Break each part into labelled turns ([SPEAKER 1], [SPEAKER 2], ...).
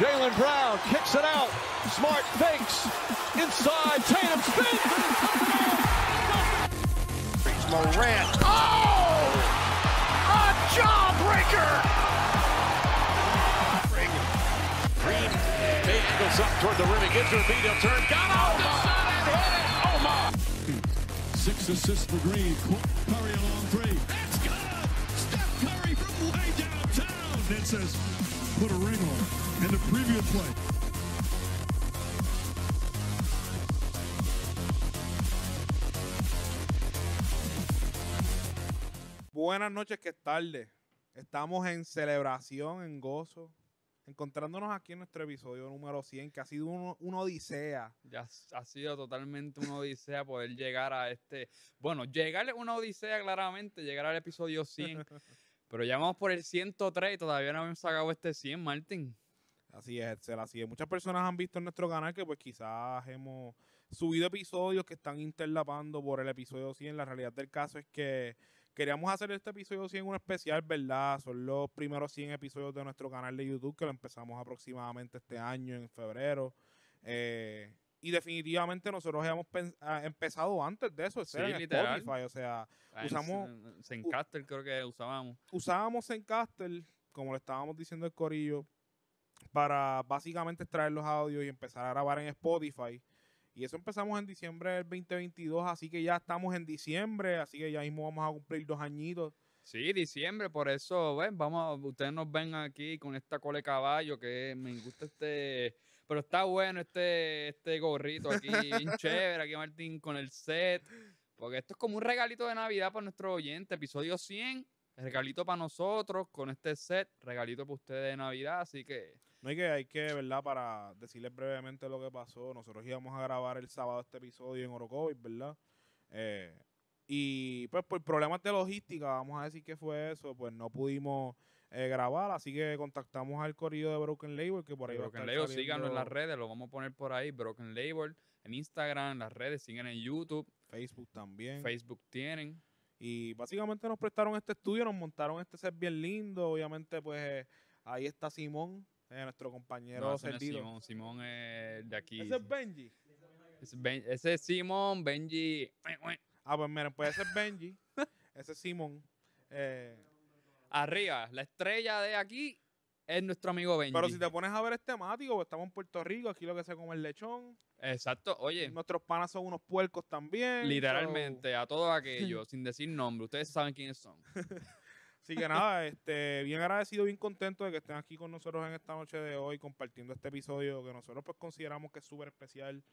[SPEAKER 1] Jalen Brown kicks it out. Smart fakes. Inside. Tatum spins.
[SPEAKER 2] Morant. Oh! A jawbreaker!
[SPEAKER 1] Green angles up toward the rim. He gives her a beat. He'll turn. Got out the shot and hit it. Oh, my.
[SPEAKER 3] Six assists for Green. Curry a long three. It's good. Steph Curry from way downtown. It says, put a ring on the previous play.
[SPEAKER 4] Buenas noches, que es tarde. Estamos en celebración, en gozo, encontrándonos aquí en nuestro episodio número 100, que ha sido un- una odisea.
[SPEAKER 5] Ya ha sido totalmente una odisea poder llegar a este. Bueno, llegar es una odisea claramente, llegar al episodio 100. pero ya vamos por el 103 y todavía no hemos sacado este 100, Martín.
[SPEAKER 4] Así es, Excel, así es. Muchas personas han visto en nuestro canal que pues quizás hemos subido episodios que están interlapando por el episodio 100. La realidad del caso es que queríamos hacer este episodio 100 un especial, ¿verdad? Son los primeros 100 episodios de nuestro canal de YouTube que lo empezamos aproximadamente este año, en febrero. Eh, y definitivamente nosotros hemos pen- ah, empezado antes de eso,
[SPEAKER 5] Sí,
[SPEAKER 4] en
[SPEAKER 5] literal.
[SPEAKER 4] Spotify. O sea,
[SPEAKER 5] En
[SPEAKER 4] Usamos-
[SPEAKER 5] Zen- Zencaster creo que usábamos.
[SPEAKER 4] usábamos Zencaster, como le estábamos diciendo el corillo, para básicamente extraer los audios y empezar a grabar en Spotify. Y eso empezamos en diciembre del 2022, así que ya estamos en diciembre, así que ya mismo vamos a cumplir dos añitos.
[SPEAKER 5] Sí, diciembre, por eso, ven, vamos, ustedes nos ven aquí con esta cola de caballo, que me gusta este, pero está bueno este, este gorrito aquí, bien chévere, aquí Martín con el set, porque esto es como un regalito de Navidad para nuestros oyentes, episodio 100, regalito para nosotros con este set, regalito para ustedes de Navidad, así que
[SPEAKER 4] No hay que, hay que, ¿verdad? Para decirles brevemente lo que pasó. Nosotros íbamos a grabar el sábado este episodio en Orocovis, ¿verdad? Eh, y pues por problemas de logística, vamos a decir que fue eso, pues no pudimos eh, grabar, así que contactamos al corrido de Broken Label, que por ahí va a
[SPEAKER 5] Broken
[SPEAKER 4] estar
[SPEAKER 5] Label,
[SPEAKER 4] saliendo-
[SPEAKER 5] síganos en las redes, lo vamos a poner por ahí, Broken Label, en Instagram, en las redes, siguen en YouTube,
[SPEAKER 4] Facebook también.
[SPEAKER 5] Facebook tienen.
[SPEAKER 4] Y básicamente nos prestaron este estudio, nos montaron este set bien lindo. Obviamente, pues eh, ahí está Simón, eh, nuestro compañero
[SPEAKER 5] No, ese no es
[SPEAKER 4] Cerdito.
[SPEAKER 5] Simón, Simón es de aquí.
[SPEAKER 4] Ese es Benji.
[SPEAKER 5] Ese es Ben- ese es Simón, Benji.
[SPEAKER 4] Ah, pues miren, pues ese es Benji. ese es Simón. Eh,
[SPEAKER 5] Arriba, la estrella de aquí es nuestro amigo Benji.
[SPEAKER 4] pero si te pones a ver es temático, pues estamos en Puerto Rico, aquí lo que se come es lechón.
[SPEAKER 5] Exacto, oye,
[SPEAKER 4] Nuestros panas son unos puercos también.
[SPEAKER 5] literalmente, a todos aquellos, sin decir nombre, ustedes saben quiénes son.
[SPEAKER 4] so- así que nada, este, bien agradecido, bien contento de que estén aquí con nosotros en esta noche de hoy, compartiendo este episodio que nosotros pues consideramos que es súper especial.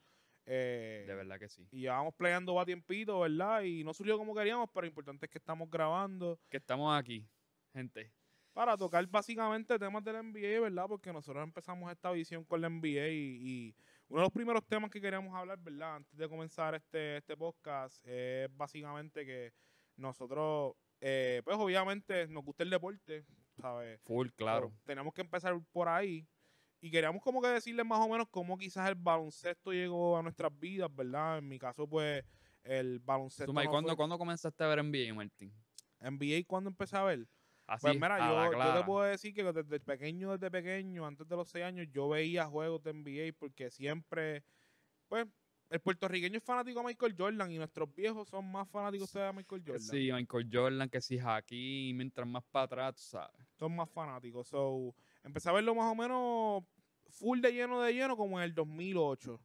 [SPEAKER 4] Eh,
[SPEAKER 5] De verdad que sí.
[SPEAKER 4] Y llevamos playando va tiempito, ¿verdad? Y no surgió como queríamos, pero lo importante es que estamos grabando
[SPEAKER 5] Que estamos aquí, gente.
[SPEAKER 4] para tocar básicamente temas del NBA, ¿verdad? Porque nosotros empezamos esta visión con la NBA y, y uno de los primeros temas que queríamos hablar, ¿verdad? Antes de comenzar este, este podcast es básicamente que nosotros, eh, pues obviamente nos gusta el deporte, ¿sabes?
[SPEAKER 5] Full, claro.
[SPEAKER 4] So, teníamos que empezar por ahí. Y queríamos como que decirles más o menos cómo quizás el baloncesto llegó a nuestras vidas, ¿verdad? En mi caso, pues, el baloncesto.
[SPEAKER 5] Suma, ¿y
[SPEAKER 4] no
[SPEAKER 5] cuándo,
[SPEAKER 4] fue-
[SPEAKER 5] cuándo comenzaste a ver NBA, Martín?
[SPEAKER 4] NBA, ¿cuándo empecé a ver?
[SPEAKER 5] Así,
[SPEAKER 4] Pues mira, yo, te puedo decir que desde pequeño, desde pequeño, antes de los seis años, yo veía juegos de NBA porque siempre, pues, el puertorriqueño es fanático de Michael Jordan y nuestros viejos son más fanáticos de Michael Jordan.
[SPEAKER 5] Sí, Michael Jordan, que si aquí, mientras más para atrás, tú sabes.
[SPEAKER 4] Son más fanáticos. So, empecé a verlo más o menos full de lleno de lleno como en el 2008.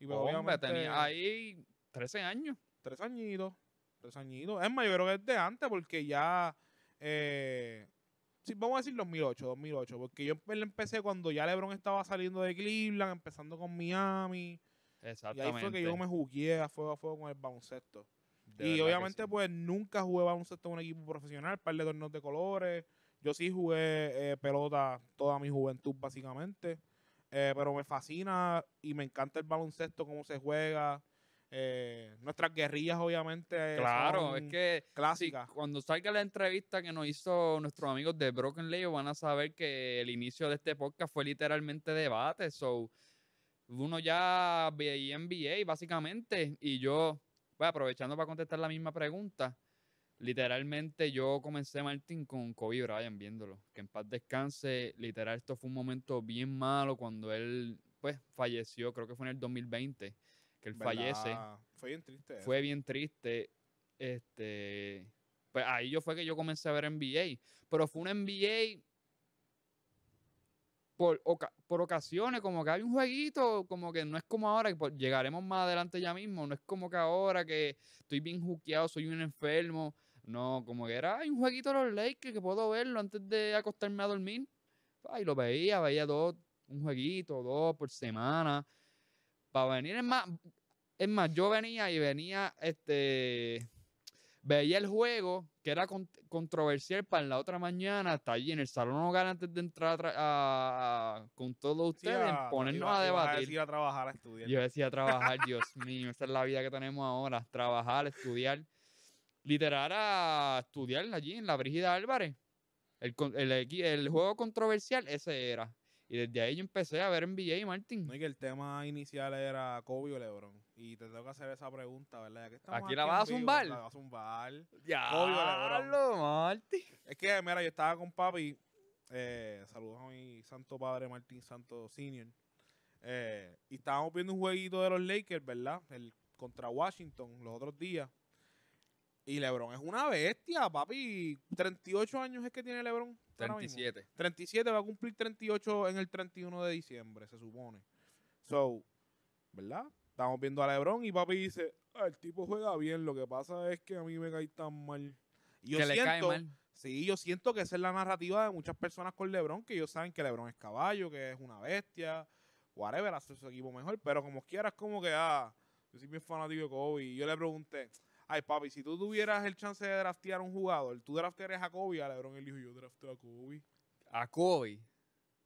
[SPEAKER 4] Y pues,
[SPEAKER 5] Hombre,
[SPEAKER 4] obviamente,
[SPEAKER 5] tenía ahí 13 años.
[SPEAKER 4] tres añitos, tres añitos. Es más, yo creo que es de antes porque ya, eh, sí, vamos a decir 2008, 2008, porque yo empe- empecé cuando ya LeBron estaba saliendo de Cleveland, empezando con Miami, y
[SPEAKER 5] Exactamente.
[SPEAKER 4] ahí fue que yo me jugué a fuego a fuego con el baloncesto.
[SPEAKER 5] De
[SPEAKER 4] y obviamente
[SPEAKER 5] sí.
[SPEAKER 4] pues nunca jugué baloncesto en un equipo profesional, par de torneos de colores. Yo sí jugué eh, pelota toda mi juventud básicamente, eh, pero me fascina y me encanta el baloncesto, cómo se juega. Eh, nuestras guerrillas obviamente eh,
[SPEAKER 5] Claro, es que sí,
[SPEAKER 4] clásicas.
[SPEAKER 5] cuando salga la entrevista que nos hizo nuestros amigos de Broken Label van a saber que el inicio de este podcast fue literalmente debate. So, uno ya veía NBA básicamente y yo, bueno, aprovechando para contestar la misma pregunta, Literalmente yo comencé, Martín, con Kobe Bryant viéndolo. Que en paz descanse. Literal, esto fue un momento bien malo cuando él, pues, falleció. Creo que fue en el 2020 que él fallece.
[SPEAKER 4] Fue bien triste. eso.
[SPEAKER 5] Fue bien triste. Este, pues ahí yo fue que yo comencé a ver NBA. Pero fue un NBA por, oca- por ocasiones, como que hay un jueguito, como que no es como ahora, que por- llegaremos más adelante ya mismo, no es como que ahora que estoy bien juqueado, soy un enfermo. No, como que era "Ay, un jueguito de los Lakers que puedo verlo antes de acostarme a dormir. Ahí lo veía, veía dos, un jueguito, dos por semana. Para venir, es más, es más, yo venía y venía, este, veía el juego que era con- controversial para la otra mañana, hasta allí en el salón hogar antes de entrar a tra- a- a- con todos
[SPEAKER 4] Sí,
[SPEAKER 5] ustedes,
[SPEAKER 4] a-
[SPEAKER 5] ponernos
[SPEAKER 4] iba-
[SPEAKER 5] a debatir.
[SPEAKER 4] decir a trabajar, a estudiar.
[SPEAKER 5] Yo decía trabajar, Dios mío, esa es la vida que tenemos ahora, trabajar, estudiar. Literal a estudiar allí en la Brígida Álvarez. El, el, el juego controversial, ese era. Y desde ahí yo empecé a ver NBA, Martín.
[SPEAKER 4] No, y que el tema inicial era Kobe o LeBron. Y te tengo que hacer esa pregunta, ¿verdad? Estamos
[SPEAKER 5] ¿Aquí la vas a zumbar?
[SPEAKER 4] La vas a zumbar.
[SPEAKER 5] Ya,
[SPEAKER 4] Kobe o LeBron.
[SPEAKER 5] Martín.
[SPEAKER 4] Es que, mira, yo estaba con papi. Eh, saludos a mi santo padre Martín Santo Senior. eh, y estábamos viendo un jueguito de los Lakers, ¿verdad? El contra Washington los otros días. Y LeBron es una bestia, papi. 38 años es que tiene LeBron. ahora mismo.
[SPEAKER 5] 37.
[SPEAKER 4] 37 va a cumplir 38 en el 31 de diciembre, se supone. So, ¿verdad? Estamos viendo a LeBron y papi dice, "Ah, el tipo juega bien, lo que pasa es que a mí me cae tan mal. Y yo
[SPEAKER 5] que le cae
[SPEAKER 4] siento,
[SPEAKER 5] mal.
[SPEAKER 4] sí, yo siento que esa es la narrativa de muchas personas con LeBron, que ellos saben que LeBron es caballo, que es una bestia, whatever, hace su equipo mejor, pero como quieras, como que, ah, yo soy bien fanático de Kobe. Y yo le pregunté, ay papi, si tú tuvieras el chance de draftear a un jugador, ¿tú draftearías a Kobe a LeBron? Él dijo, yo drafteo a Kobe.
[SPEAKER 5] A Kobe.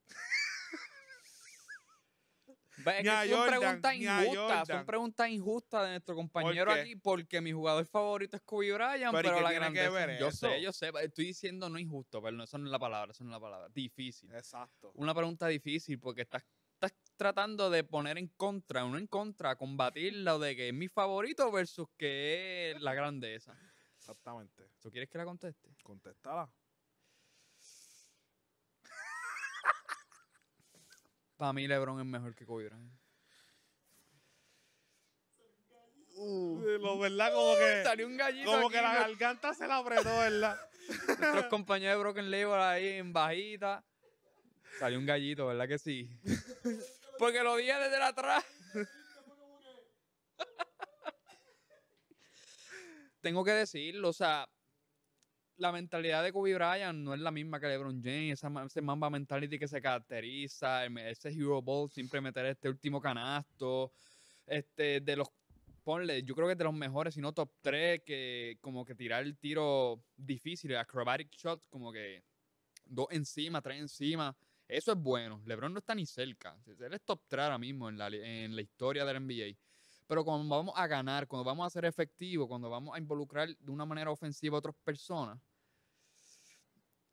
[SPEAKER 5] Es que son preguntas injustas, son preguntas injustas de nuestro compañero aquí, porque mi jugador favorito es Kobe Bryant,
[SPEAKER 4] Pero ¿y
[SPEAKER 5] pero,
[SPEAKER 4] qué
[SPEAKER 5] la grandeza,
[SPEAKER 4] ver
[SPEAKER 5] yo
[SPEAKER 4] eso?
[SPEAKER 5] sé, yo sé, estoy diciendo no injusto, pero no, eso no es la palabra, eso no es la palabra, difícil.
[SPEAKER 4] Exacto.
[SPEAKER 5] Una pregunta difícil, porque estás, estás tratando de poner en contra, uno en contra, combatir lo de que es mi favorito versus que es la grandeza.
[SPEAKER 4] Exactamente.
[SPEAKER 5] ¿Tú quieres que la conteste?
[SPEAKER 4] Contéstala.
[SPEAKER 5] Para mí LeBron es mejor que Kobe Bryant.
[SPEAKER 4] Lo verdad, como que,
[SPEAKER 5] Salió un gallito
[SPEAKER 4] como
[SPEAKER 5] aquí,
[SPEAKER 4] que la
[SPEAKER 5] ¿no?
[SPEAKER 4] garganta se la apretó, ¿verdad?
[SPEAKER 5] Nuestros compañeros de Broken Label ahí en bajita. Salió un gallito, ¿verdad que sí? Porque lo dije desde atrás. Tengo que decirlo, o sea, la mentalidad de Kobe Bryant no es la misma que LeBron James, esa ese Mamba mentality que se caracteriza, ese Hero Ball, siempre meter este último canasto, este, de los, ponle, yo creo que es de los mejores, si no top 3, que como que tirar el tiro difícil, acrobatic shot, como que dos encima, tres encima, eso es bueno. LeBron no está ni cerca, él es top 3 ahora mismo en la, en la historia del NBA. Pero cuando vamos a ganar, cuando vamos a ser efectivos, cuando vamos a involucrar de una manera ofensiva a otras personas,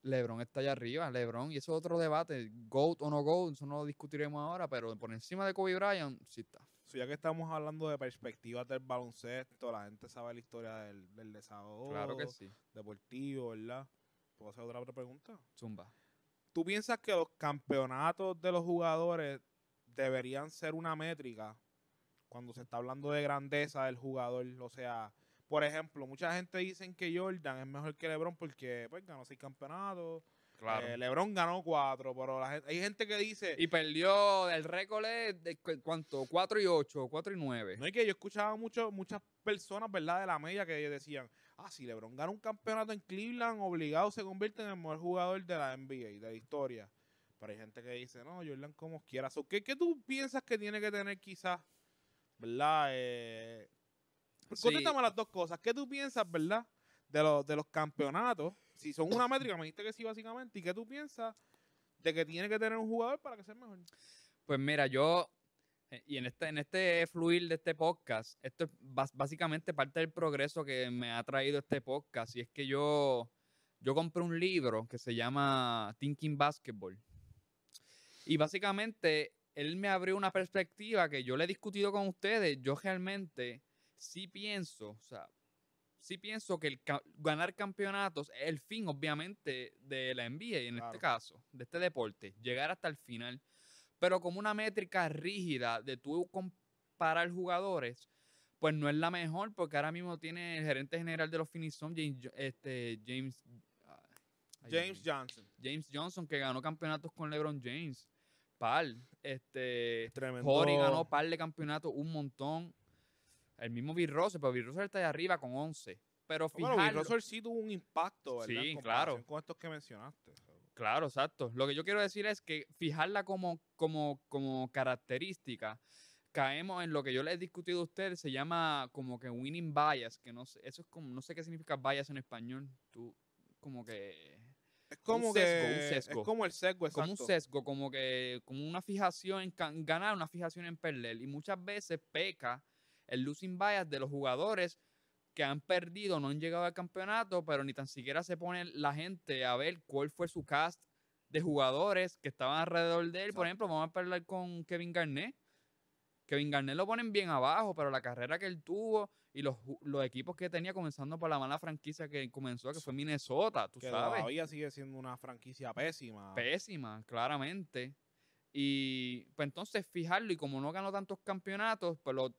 [SPEAKER 5] LeBron está allá arriba, LeBron, y eso es otro debate, GOAT o no GOAT, eso no lo discutiremos ahora, pero por encima de Kobe Bryant, sí está.
[SPEAKER 4] So, ya que estamos hablando de perspectivas del baloncesto, la gente sabe la historia del, del desahogo
[SPEAKER 5] Claro que sí.
[SPEAKER 4] deportivo, ¿verdad? ¿Puedo hacer otra, otra pregunta?
[SPEAKER 5] Zumba.
[SPEAKER 4] ¿Tú piensas que los campeonatos de los jugadores deberían ser una métrica cuando se está hablando de grandeza del jugador? O sea, por ejemplo, mucha gente dice que Jordan es mejor que LeBron porque pues, ganó seis campeonatos.
[SPEAKER 5] Claro.
[SPEAKER 4] Eh, LeBron ganó cuatro, pero la gente- hay gente que dice...
[SPEAKER 5] y perdió el récord es de cu- cuánto, 4 y 8, 4 y 9.
[SPEAKER 4] No es que yo escuchaba mucho, muchas personas, ¿verdad? De la media que decían, ah, si LeBron gana un campeonato en Cleveland, obligado se convierte en el mejor jugador de la NBA, de la historia. Pero hay gente que dice, no, Jordan como quiera. So, ¿qué, ¿Qué tú piensas que tiene que tener quizás, ¿verdad? Eh,
[SPEAKER 5] Sí.
[SPEAKER 4] Contéstame las dos cosas. ¿Qué tú piensas, verdad? De los, de los campeonatos. Si son una métrica, me dijiste que sí, básicamente. ¿Y qué tú piensas de que tiene que tener un jugador para que sea mejor?
[SPEAKER 5] Pues mira, yo, y en este, en este fluir de este podcast, esto es básicamente parte del progreso que me ha traído este podcast, y es que yo, yo compré un libro que se llama Thinking Basketball. Y básicamente él me abrió una perspectiva que yo le he discutido con ustedes. Yo realmente sí pienso, o sea, sí pienso que el ca- ganar campeonatos es el fin, obviamente, de la NBA, en
[SPEAKER 4] Claro.
[SPEAKER 5] este caso, de este deporte, llegar hasta el final. Pero como una métrica rígida de tú comparar jugadores, pues no es la mejor, porque ahora mismo tiene el gerente general de los Suns, James, este, James.
[SPEAKER 4] Johnson.
[SPEAKER 5] James Johnson, que ganó campeonatos con LeBron James. Par. Este,
[SPEAKER 4] Tremendo.
[SPEAKER 5] Ganó par de campeonatos, un montón. El mismo Bill Russell, pero Bill Russell está de arriba con 11. Pero
[SPEAKER 4] Bueno, Bill
[SPEAKER 5] fijarlo,
[SPEAKER 4] Russell sí tuvo un impacto, ¿verdad?
[SPEAKER 5] Sí,
[SPEAKER 4] En
[SPEAKER 5] claro.
[SPEAKER 4] Con estos que mencionaste.
[SPEAKER 5] Claro, exacto. Lo que yo quiero decir es que fijarla como, como, como característica, caemos en lo que yo les he discutido a ustedes, se llama como que winning bias, que no sé, eso es como, no sé qué significa bias en español. Tú, como que
[SPEAKER 4] Es como
[SPEAKER 5] un
[SPEAKER 4] que
[SPEAKER 5] sesgo.
[SPEAKER 4] es como el sesgo, exacto.
[SPEAKER 5] como un sesgo, como que como una fijación en ganar, una fijación en perder. Y muchas veces peca el losing bias de los jugadores que han perdido, no han llegado al campeonato, pero ni tan siquiera se pone la gente a ver cuál fue su cast de jugadores que estaban alrededor de él. Por ejemplo, vamos a hablar con Kevin Garnett. Kevin Garnett lo ponen bien abajo, pero la carrera que él tuvo y los, los equipos que tenía comenzando por la mala franquicia que comenzó, que fue Minnesota, tú
[SPEAKER 4] que
[SPEAKER 5] sabes
[SPEAKER 4] todavía sigue siendo una franquicia pésima.
[SPEAKER 5] pésima, claramente. Y pues entonces fijarlo, y como no ganó tantos campeonatos, pues lo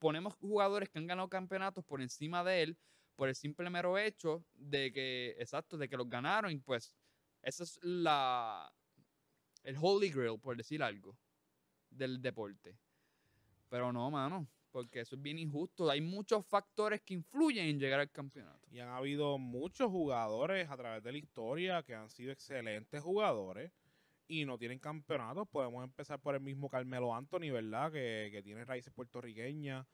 [SPEAKER 5] ponemos jugadores que han ganado campeonatos por encima de él, por el simple mero hecho de que, exacto, de que los ganaron, y pues esa es la el holy grail, por decir algo, del deporte. Pero no, mano, porque eso es bien injusto. Hay muchos factores que influyen en llegar al campeonato.
[SPEAKER 4] Y han habido muchos jugadores a través de la historia que han sido excelentes jugadores y no tienen campeonatos. Podemos empezar por el mismo Carmelo Anthony, ¿verdad? Que, que tiene raíces puertorriqueñas.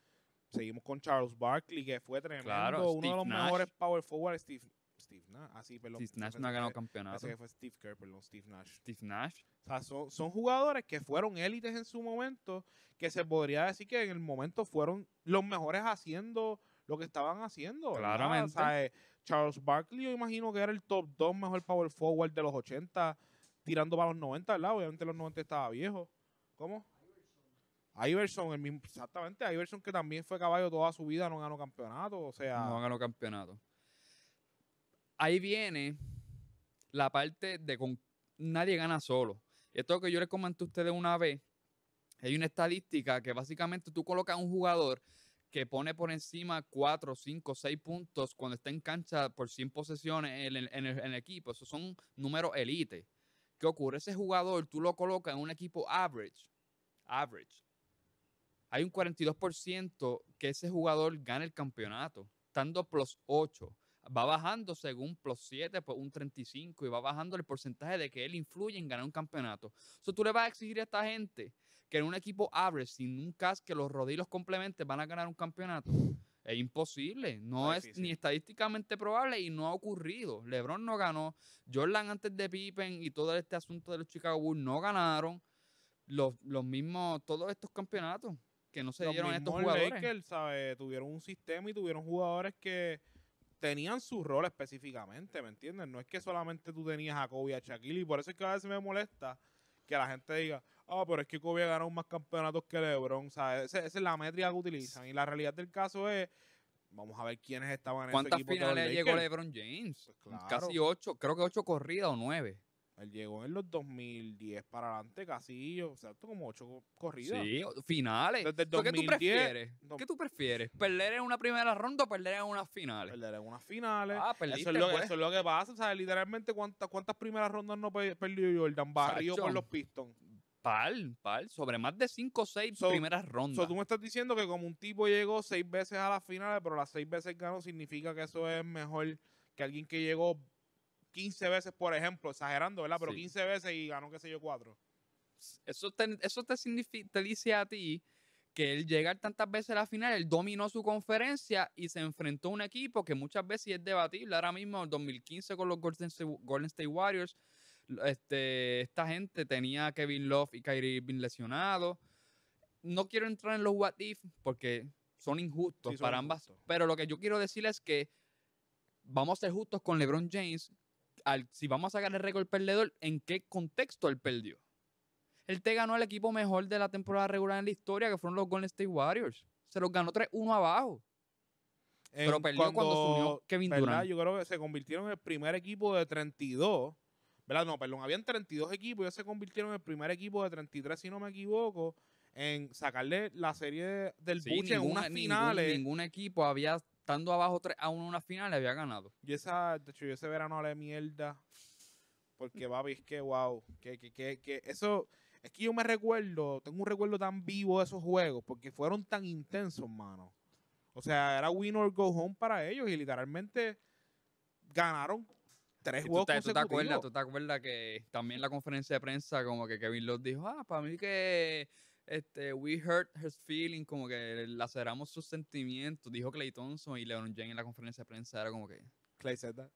[SPEAKER 4] Seguimos con Charles Barkley, que fue tremendo.
[SPEAKER 5] Claro,
[SPEAKER 4] uno de los
[SPEAKER 5] Nash.
[SPEAKER 4] mejores power forward. Steve, Steve Nash. Ah, sí, perdón.
[SPEAKER 5] Steve Nash no ha ganado campeonato.
[SPEAKER 4] que fue Steve Kerr, perdón, Steve Nash.
[SPEAKER 5] Steve Nash.
[SPEAKER 4] O sea, son, son jugadores que fueron élites en su momento, que se podría decir que en el momento fueron los mejores haciendo lo que estaban haciendo. ¿verdad?
[SPEAKER 5] Claramente.
[SPEAKER 4] O sea, eh, Charles Barkley, yo imagino que era el top 2 mejor power forward de los 80, tirando para los 90, ¿verdad? Obviamente los 90 estaba viejo. ¿Cómo? Iverson, el mismo, exactamente, Iverson que también fue caballo toda su vida, no ganó campeonato, o sea,
[SPEAKER 5] no ganó campeonato. Ahí viene la parte de con nadie gana solo. Esto que yo les comenté a ustedes una vez, hay una estadística que básicamente tú colocas a un jugador que pone por encima 4, 5, 6 puntos cuando está en cancha por 100 posesiones en el- en el equipo. Esos son números elite. ¿Qué ocurre? Ese jugador tú lo colocas en un equipo average. Average. Hay un 42% que ese jugador gana el campeonato, estando plus 8. Va bajando según plus 7, pues un 35, y va bajando el porcentaje de que él influye en ganar un campeonato. So, tú le vas a exigir a esta gente que en un equipo average, sin un cast que los rodee y los complemente, van a ganar un campeonato. Es imposible, no
[SPEAKER 4] Está
[SPEAKER 5] es
[SPEAKER 4] difícil.
[SPEAKER 5] ni estadísticamente probable y no ha ocurrido. LeBron no ganó, Jordan antes de Pippen y todo este asunto de los Chicago Bulls no ganaron. Los, los mismos, todos estos campeonatos que no se
[SPEAKER 4] los
[SPEAKER 5] dieron estos jugadores.
[SPEAKER 4] Lakers, ¿sabe? Tuvieron un sistema y tuvieron jugadores que tenían su rol específicamente, ¿me entiendes? No es que solamente tú tenías a Kobe y a Shaquille, y por eso es que a veces me molesta que la gente diga, ah, pero es que Kobe ha ganado más campeonatos que LeBron, ¿sabes? Esa, esa es la métrica que utilizan, y la realidad del caso es, vamos a ver quiénes estaban en ese
[SPEAKER 5] ¿Cuántas
[SPEAKER 4] equipo
[SPEAKER 5] finales llegó. LeBron James?
[SPEAKER 4] Pues claro.
[SPEAKER 5] Casi ocho, creo que ocho corridas o nueve.
[SPEAKER 4] Él llegó en los 2010 para adelante, casi, o sea, como ocho corridas.
[SPEAKER 5] Sí, o- finales.
[SPEAKER 4] Desde el
[SPEAKER 5] So, ¿Qué tú
[SPEAKER 4] 2010,
[SPEAKER 5] prefieres?
[SPEAKER 4] no-
[SPEAKER 5] ¿Qué tú prefieres? ¿Perder en una primera ronda o perder en unas finales?
[SPEAKER 4] Perder en unas finales.
[SPEAKER 5] Ah,
[SPEAKER 4] Eso
[SPEAKER 5] perdiste,
[SPEAKER 4] es, lo,
[SPEAKER 5] pues.
[SPEAKER 4] eso es lo que pasa, o sea, literalmente cuántas, cuántas primeras rondas no pe- perdió Jordan Barrio con los Pistons.
[SPEAKER 5] Par, par, sobre más de cinco o seis
[SPEAKER 4] So-
[SPEAKER 5] primeras rondas.
[SPEAKER 4] So, tú me estás diciendo que como un tipo llegó seis veces a las finales, pero las seis veces ganó, significa que eso es mejor que alguien que llegó 15 veces, por ejemplo, exagerando, ¿verdad? Pero
[SPEAKER 5] Sí.
[SPEAKER 4] 15 veces y ganó, qué sé yo, cuatro.
[SPEAKER 5] Eso te, eso te, te dice a ti que él llegar tantas veces a la final, él dominó su conferencia y se enfrentó a un equipo que muchas veces es debatible. Ahora mismo, en 2015 con los Golden State Warriors, este, esta gente tenía a Kevin Love y Kyrie Irving lesionados. No quiero entrar en los what if porque son injustos
[SPEAKER 4] Sí, son
[SPEAKER 5] para ambas.
[SPEAKER 4] injustos.
[SPEAKER 5] Pero lo que yo quiero decir es que vamos a ser justos con LeBron James. Al, si vamos a sacar el récord perdedor, ¿en qué contexto él perdió? Él te ganó el equipo mejor de la temporada regular en la historia, que fueron los Golden State Warriors. Se los ganó 3-1 abajo. Pero perdió cuando se unió Kevin. Durant.
[SPEAKER 4] Yo creo que se convirtieron en el primer equipo de 32. ¿Verdad? No, perdón, habían 32 equipos y ellos se convirtieron en el primer equipo de 33, si no me equivoco, en sacarle la serie del
[SPEAKER 5] Sí,
[SPEAKER 4] buche en
[SPEAKER 5] ningún-
[SPEAKER 4] unas
[SPEAKER 5] ningún-
[SPEAKER 4] finales.
[SPEAKER 5] Ningún equipo había, estando abajo 3 a 1 en una final, había ganado.
[SPEAKER 4] Y esa, de hecho, yo ese verano hablé mierda. Porque, papi, es que, wow. Que, que, que, que eso. Es que yo me recuerdo, tengo un recuerdo tan vivo de esos juegos, porque fueron tan intensos, mano. O sea, era win or go home para ellos y literalmente ganaron tres
[SPEAKER 5] Y tú,
[SPEAKER 4] juegos
[SPEAKER 5] te, tú te acuerdas, tú te acuerdas que también la conferencia de prensa, como que Kevin Love dijo, ah, para mí que este, we hurt his feeling, como que laceramos sus sentimientos. Dijo Clay Thompson y LeBron James en la conferencia de prensa, era como que.
[SPEAKER 4] Clay said that.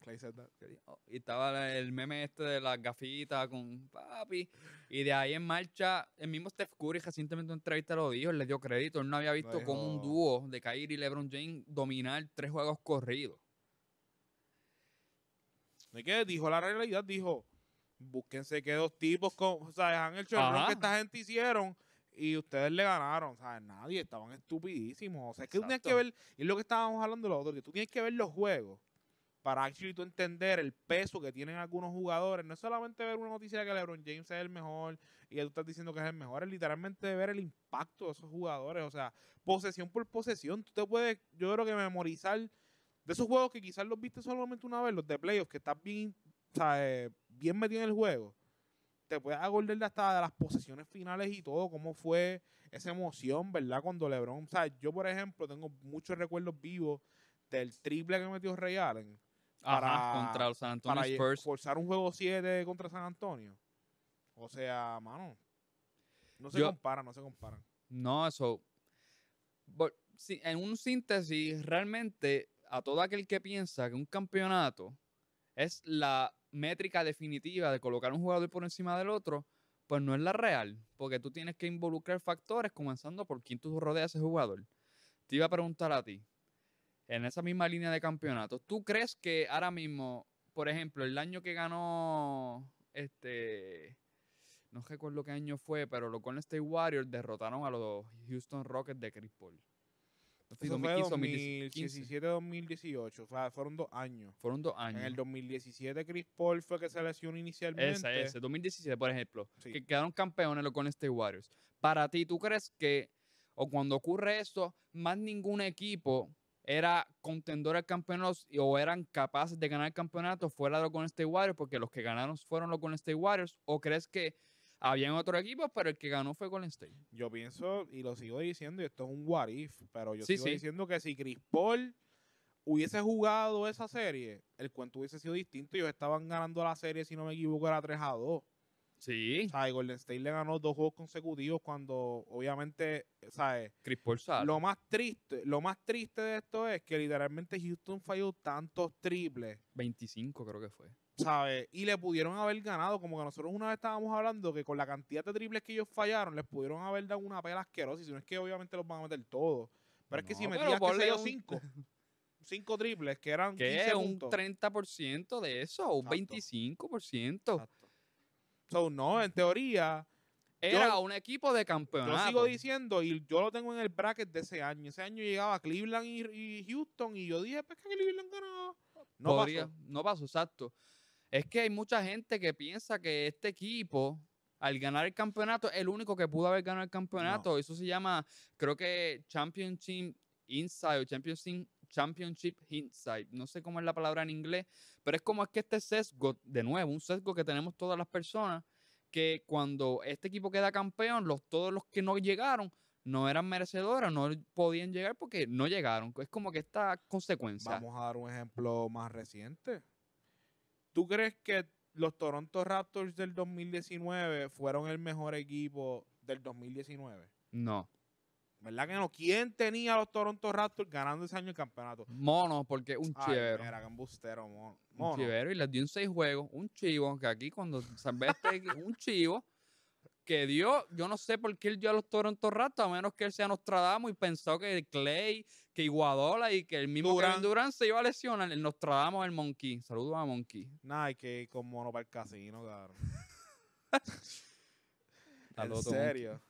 [SPEAKER 4] Clay said that.
[SPEAKER 5] oh, Y estaba el meme este de las gafitas con papi. Y de ahí en marcha, el mismo Steph Curry recientemente en una entrevista lo dijo, él le dio crédito. Él no había visto como un dúo de Kyrie y LeBron James dominar tres juegos corridos.
[SPEAKER 4] ¿De qué? Dijo la realidad, dijo, búsquense que dos tipos con, o sea, han hecho el
[SPEAKER 5] Ajá.
[SPEAKER 4] que esta gente hicieron y ustedes le ganaron, o sea, nadie, estaban estupidísimos, o sea, es que tú tienes que ver, y es lo que estábamos hablando los otros, que tú tienes que ver los juegos para actually tú entender el peso que tienen algunos jugadores, no es solamente ver una noticia de que LeBron James es el mejor y tú estás diciendo que es el mejor, es literalmente ver el impacto de esos jugadores, o sea, posesión por posesión, tú te puedes, yo creo que memorizar de esos juegos que quizás los viste solamente una vez, los de playoffs, que estás bien, eh, bien metido en el juego, te puedes acordar hasta de las posesiones finales y todo, cómo fue esa emoción, ¿verdad? Cuando LeBron, o sea, yo por ejemplo tengo muchos recuerdos vivos del triple que metió Ray Allen
[SPEAKER 5] Ajá,
[SPEAKER 4] Para-
[SPEAKER 5] contra los San Antonio
[SPEAKER 4] para
[SPEAKER 5] Spurs.
[SPEAKER 4] forzar un juego 7 contra San Antonio. O sea, mano, no se
[SPEAKER 5] Yo-
[SPEAKER 4] compara, no se comparan.
[SPEAKER 5] No, eso. en un síntesis, realmente, a todo aquel que piensa que un campeonato es la métrica definitiva de colocar un jugador por encima del otro, pues no es la real, porque tú tienes que involucrar factores comenzando por quién tú rodeas a ese jugador. Te iba a preguntar a ti, en esa misma línea de campeonato, ¿tú crees que ahora mismo, por ejemplo, el año que ganó este no recuerdo qué año fue, pero los Golden State Warriors derrotaron a los Houston Rockets de Chris Paul. No fue
[SPEAKER 4] Eso fue
[SPEAKER 5] 2015,
[SPEAKER 4] 2017-2018, o sea, fueron dos años.
[SPEAKER 5] Fueron dos años.
[SPEAKER 4] En el 2017 Chris Paul fue que se lesionó inicialmente.
[SPEAKER 5] Ese, ese, 2017, por ejemplo,
[SPEAKER 4] Sí.
[SPEAKER 5] que quedaron campeones los Golden State Warriors. Para ti, ¿tú crees que, o cuando ocurre esto, más ningún equipo era contendor al campeonato o eran capaces de ganar el campeonato fuera de los Golden State Warriors, porque los que ganaron fueron los Golden State Warriors, o crees que habían otros equipos, pero el que ganó fue Golden State?
[SPEAKER 4] Yo pienso, y lo sigo diciendo, y esto es un what if, pero yo
[SPEAKER 5] Sí,
[SPEAKER 4] sigo
[SPEAKER 5] sí.
[SPEAKER 4] diciendo que si Chris Paul hubiese jugado esa serie, el cuento hubiese sido distinto. Ellos estaban ganando la serie, si no me equivoco, era 3 a 2.
[SPEAKER 5] Sí,
[SPEAKER 4] O sea, y Golden State le ganó dos juegos consecutivos cuando, obviamente, ¿sabes?
[SPEAKER 5] Chris Paul sale.
[SPEAKER 4] Lo más triste, lo más triste de esto es que literalmente Houston falló tantos triples,
[SPEAKER 5] 25 creo que fue.
[SPEAKER 4] ¿Sabes? Y le pudieron haber ganado, como que nosotros una vez estábamos hablando que con la cantidad de triples que ellos fallaron, les pudieron haber dado una pela asquerosa, y si no es que obviamente los van a meter todos. Pero es que si metías que yo,
[SPEAKER 5] un-
[SPEAKER 4] cinco, cinco triples, que eran
[SPEAKER 5] ¿Qué?
[SPEAKER 4] 15
[SPEAKER 5] ¿Un
[SPEAKER 4] puntos.
[SPEAKER 5] 30% de eso? ¿Un
[SPEAKER 4] Exacto.
[SPEAKER 5] 25%?
[SPEAKER 4] Exacto. So, no, en teoría,
[SPEAKER 5] Era un equipo de
[SPEAKER 4] yo
[SPEAKER 5] campeonato.
[SPEAKER 4] sigo diciendo, y yo lo tengo en el bracket de ese año. Ese año llegaba Cleveland y, y Houston, y yo dije, pues que Cleveland ganó. No
[SPEAKER 5] Podría-
[SPEAKER 4] pasó.
[SPEAKER 5] No pasó, exacto. Es que hay mucha gente que piensa que este equipo, al ganar el campeonato, es el único que pudo haber ganado el campeonato. Eso se llama, creo que Championship Inside o Championship, Championship Inside. No sé cómo es la palabra en inglés, pero es como es que este sesgo, de nuevo, un sesgo que tenemos todas las personas, que cuando este equipo queda campeón, los, todos los que no llegaron no eran merecedores, no podían llegar porque no llegaron. Es como que esta consecuencia.
[SPEAKER 4] Vamos a dar un ejemplo más reciente. ¿Tú crees que los Toronto Raptors del 2019 fueron el mejor equipo del 2019?
[SPEAKER 5] No.
[SPEAKER 4] ¿Verdad que no? ¿Quién tenía a los Toronto Raptors ganando ese año el campeonato?
[SPEAKER 5] Mono, porque un
[SPEAKER 4] Ay,
[SPEAKER 5] chivero.
[SPEAKER 4] Mira, que embustero, mono.
[SPEAKER 5] Un
[SPEAKER 4] Mono.
[SPEAKER 5] chivero y les dio en seis juegos. Un chivo, que aquí cuando se ve este, un chivo que dio, yo no sé por qué él dio a los Toronto Raptors, a menos que él sea Nostradamus y pensó que Clay, que Iguadola y que el mismo
[SPEAKER 4] Durant.
[SPEAKER 5] Kevin Durant se iba a lesionar. El Nostradamus, el Monkey. Saludos a Monkey.
[SPEAKER 4] Nada, hay que ir con mono para el casino, cabrón. en
[SPEAKER 5] Monkey.
[SPEAKER 4] serio.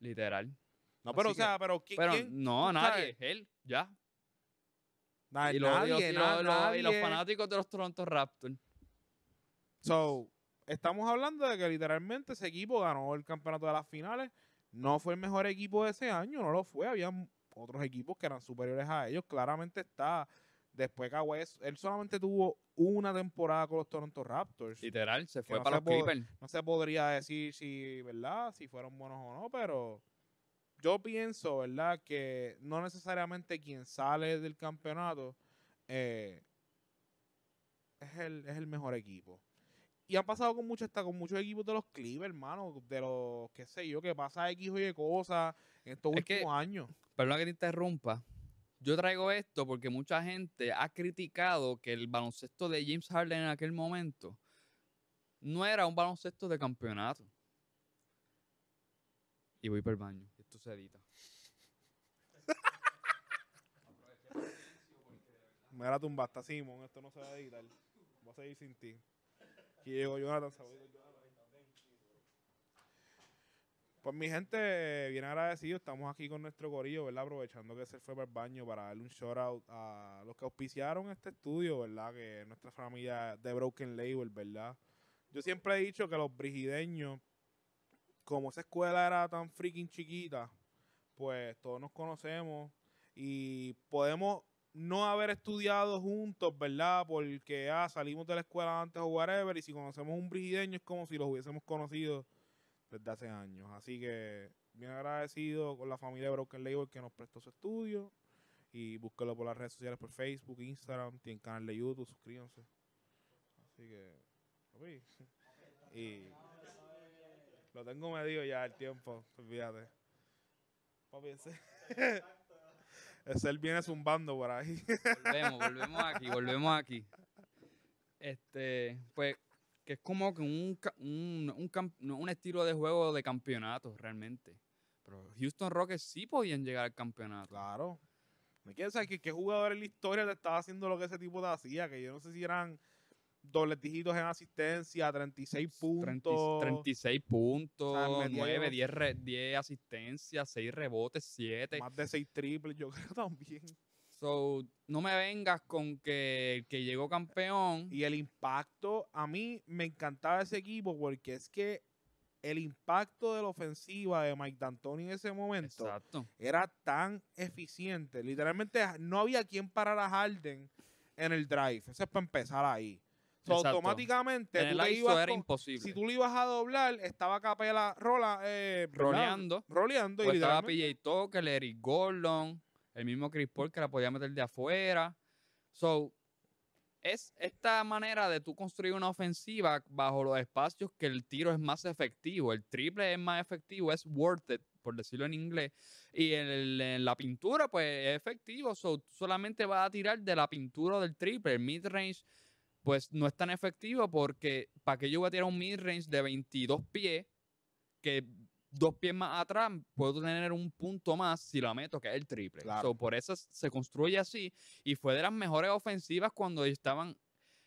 [SPEAKER 5] Literal.
[SPEAKER 4] No, pero, o
[SPEAKER 5] que-
[SPEAKER 4] sea, pero ¿qui-
[SPEAKER 5] Pero
[SPEAKER 4] ¿quién?
[SPEAKER 5] no, nadie.
[SPEAKER 4] sabes?
[SPEAKER 5] Él, ya.
[SPEAKER 4] Na-
[SPEAKER 5] y, los- y los-
[SPEAKER 4] nadie,
[SPEAKER 5] y los- los- y los
[SPEAKER 4] nadie.
[SPEAKER 5] fanáticos de los Toronto Raptors.
[SPEAKER 4] So, estamos hablando de que literalmente ese equipo ganó el campeonato de las finales. No fue el mejor equipo de ese año, no lo fue. Había otros equipos que eran superiores a ellos. Claramente está. Después Kawhi, él solamente tuvo una temporada con los Toronto Raptors.
[SPEAKER 5] Literal, se fue
[SPEAKER 4] no
[SPEAKER 5] para
[SPEAKER 4] se
[SPEAKER 5] los Clippers.
[SPEAKER 4] No se podría decir si, ¿verdad? Si fueron buenos o no, pero yo pienso, ¿verdad? Que no necesariamente quien sale del campeonato eh, es, el, es el mejor equipo. Y han pasado con mucho, hasta con muchos equipos de los Clippers, hermano, de los, qué sé yo, que pasa X o Y cosas en estos
[SPEAKER 5] Es que-
[SPEAKER 4] últimos años.
[SPEAKER 5] Perdona que te interrumpa. Yo traigo esto porque mucha gente ha criticado que el baloncesto de James Harden en aquel momento no era un baloncesto de campeonato. Y voy para el baño. Esto se edita.
[SPEAKER 4] Me la tumbaste, Simón, esto no se va a editar. Voy a seguir sin ti. Aquí llegó Jonathan. Pues mi gente, bien agradecido, estamos aquí con nuestro corillo, ¿verdad? Aprovechando que se fue para el baño para darle un shout out a los que auspiciaron este estudio, ¿verdad? Que es nuestra familia de Broken Label, ¿verdad? Yo siempre he dicho que los brigideños, como esa escuela era tan freaking chiquita, pues todos nos conocemos y podemos no haber estudiado juntos, ¿verdad? Porque ah, salimos de la escuela antes o whatever, y si conocemos un brigideño es como si los hubiésemos conocido desde hace años. Así que bien agradecido con la familia de Broken Label que nos prestó su estudio. Y búsquelo por las redes sociales, por Facebook, Instagram, tienen canal de YouTube, suscríbanse. Así que, y lo tengo medido ya el tiempo, olvídate. Papi, ese, él viene zumbando por ahí.
[SPEAKER 5] Volvemos, volvemos aquí, volvemos aquí. Este, pues, que es como que un, un, un, un estilo de juego de campeonato, realmente. Pero Houston Rockets sí podían llegar al campeonato.
[SPEAKER 4] Claro. Me quiero saber que qué jugador en la historia te estaba haciendo lo que ese tipo te hacía, que yo no sé si eran dobles dígitos en asistencia, 36
[SPEAKER 5] 30
[SPEAKER 4] puntos.
[SPEAKER 5] 36 puntos,
[SPEAKER 4] metía
[SPEAKER 5] 9,
[SPEAKER 4] yo-
[SPEAKER 5] 10, re- 10 asistencias, 6 rebotes, 7.
[SPEAKER 4] Más de 6 triples, yo creo también.
[SPEAKER 5] So, no me vengas con que el que llegó campeón.
[SPEAKER 4] Y el impacto, a mí me encantaba ese equipo porque es que el impacto de la ofensiva de Mike D'Antoni en ese momento
[SPEAKER 5] Exacto.
[SPEAKER 4] era tan eficiente. Literalmente no había quien parar a Harden en el drive. Eso es para empezar ahí. So, automáticamente tú te ibas
[SPEAKER 5] era
[SPEAKER 4] con-
[SPEAKER 5] imposible.
[SPEAKER 4] si tú lo ibas a doblar, estaba Capela rola, eh.
[SPEAKER 5] Roleando.
[SPEAKER 4] Roleando. y
[SPEAKER 5] Pues estaba
[SPEAKER 4] literalmente-
[SPEAKER 5] PJ Tucker, Eric Gordon, el mismo Chris Paul que la podía meter de afuera. So, es esta manera de tú construir una ofensiva bajo los espacios que el tiro es más efectivo. El triple es más efectivo, es worth it, por decirlo en inglés. Y en, el- la pintura, pues es efectivo. So, solamente vas a tirar de la pintura del triple. El mid-range, pues no es tan efectivo porque ¿para qué yo voy a tirar un mid-range de 22 pies? Que dos pies más atrás puedo tener un punto más si la meto, que es el triple.
[SPEAKER 4] Claro.
[SPEAKER 5] So, por eso se construye así y fue de las mejores ofensivas cuando estaban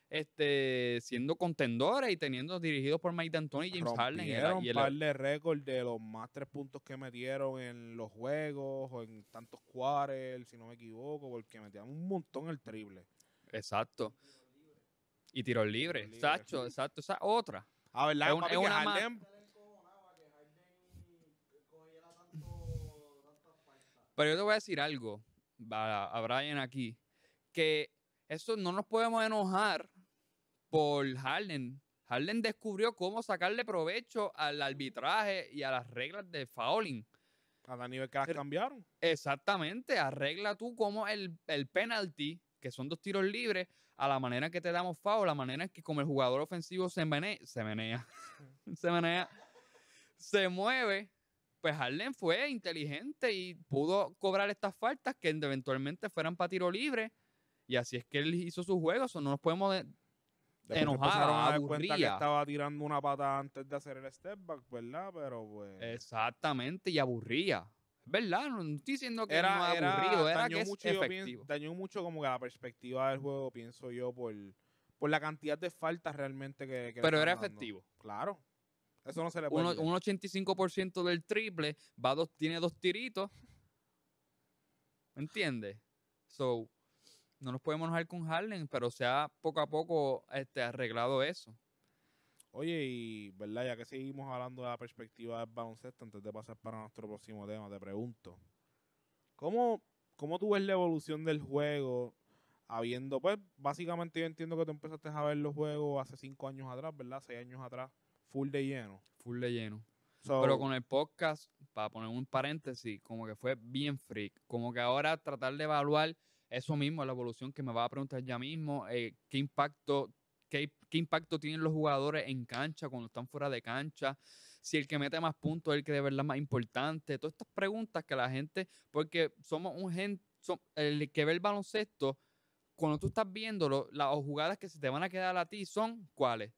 [SPEAKER 5] este, siendo contendores y teniendo dirigidos por Mike D'Antoni y James Harden. y el-
[SPEAKER 4] rompieron
[SPEAKER 5] el-
[SPEAKER 4] par de récords de los más tres puntos que metieron en los juegos o en tantos quarters, si no me equivoco, porque metían un montón el triple.
[SPEAKER 5] Exacto. Y tiros libres.
[SPEAKER 4] libres.
[SPEAKER 5] Exacto, exacto. Esa es otra.
[SPEAKER 4] Ah, ¿verdad?
[SPEAKER 5] Es un-
[SPEAKER 4] papi?
[SPEAKER 5] es
[SPEAKER 4] Que
[SPEAKER 5] una ma-
[SPEAKER 4] Harden-
[SPEAKER 5] Pero yo te voy a decir algo a, a Brian aquí, que eso no nos podemos enojar por Harden. Harden descubrió cómo sacarle provecho al arbitraje y a las reglas de fouling.
[SPEAKER 4] a tal nivel que las
[SPEAKER 5] Pero-
[SPEAKER 4] cambiaron.
[SPEAKER 5] Exactamente, arregla tú como el, el penalty, que son dos tiros libres, a la manera que te damos foul, la manera en que como el jugador ofensivo se menea, se menea, se menea, se mueve, pues Harden fue inteligente y pudo cobrar estas faltas que eventualmente fueran para tiro libre. Y así es que él hizo su juego, eso no nos podemos... de-
[SPEAKER 4] Después empezaron a dar cuenta que estaba tirando una pata antes de hacer el step back, ¿verdad? Pero pues...
[SPEAKER 5] Exactamente, y aburría. Verdad, no estoy diciendo que
[SPEAKER 4] era,
[SPEAKER 5] no aburrido, era
[SPEAKER 4] dañó
[SPEAKER 5] que es
[SPEAKER 4] mucho, dañó mucho como que la perspectiva del juego, pienso yo, por, por la cantidad de faltas realmente que,
[SPEAKER 5] Pero era
[SPEAKER 4] dando.
[SPEAKER 5] efectivo.
[SPEAKER 4] Claro. Eso no se le puede
[SPEAKER 5] Uno- un 85% del triple, va dos, tiene dos tiritos. ¿Me entiendes? So, no nos podemos enojar con Harden, pero se ha poco a poco este, arreglado eso.
[SPEAKER 4] Oye, y verdad, ya que seguimos hablando de la perspectiva del baloncesto, antes de pasar para nuestro próximo tema, te pregunto, ¿cómo, cómo tú ves la evolución del juego habiendo, pues, básicamente yo entiendo que tú empezaste a ver los juegos hace cinco años atrás, ¿verdad? Seis años atrás, full de lleno.
[SPEAKER 5] Full de lleno.
[SPEAKER 4] So,
[SPEAKER 5] Pero con el podcast, para poner un paréntesis, como que fue bien freak. Como que ahora tratar de evaluar eso mismo, la evolución que me va a preguntar ya mismo, eh, qué impacto, qué, impacto tienen los jugadores en cancha cuando están fuera de cancha, si el que mete más puntos es el que de verdad es más importante, todas estas preguntas que la gente, porque somos un gente, el que ve el baloncesto, cuando tú estás viéndolo, las jugadas que se te van a quedar a ti son cuáles?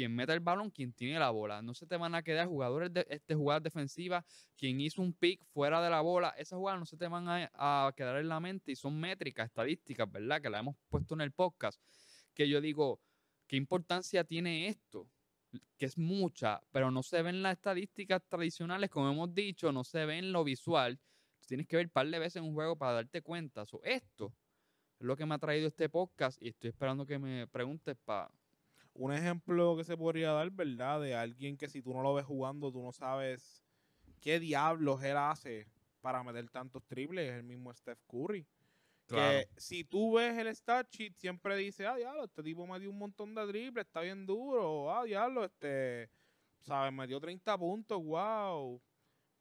[SPEAKER 5] quien meta el balón, quien tiene la bola. No se te van a quedar jugadores de este, jugadas defensivas, quien hizo un pick fuera de la bola. Esas jugadas no se te van a, a, quedar en la mente y son métricas, estadísticas, ¿verdad? Que la hemos puesto en el podcast. Que yo digo, ¿qué importancia tiene esto? Que es mucha, pero no se ven las estadísticas tradicionales, como hemos dicho, no se ven lo visual. Tienes que ver un par de veces en un juego para darte cuenta. Esto es lo que me ha traído este podcast y estoy esperando que me preguntes para
[SPEAKER 4] un ejemplo que se podría dar, ¿verdad? De alguien que si tú no lo ves jugando, tú no sabes qué diablos él hace para meter tantos triples, es el mismo Steph Curry.
[SPEAKER 5] Claro.
[SPEAKER 4] Que si tú ves el stat sheet, siempre dice, ah, diablo, este tipo me dio un montón de triples, está bien duro, ah, diablo, este, ¿sabes? Me dio 30 puntos, wow.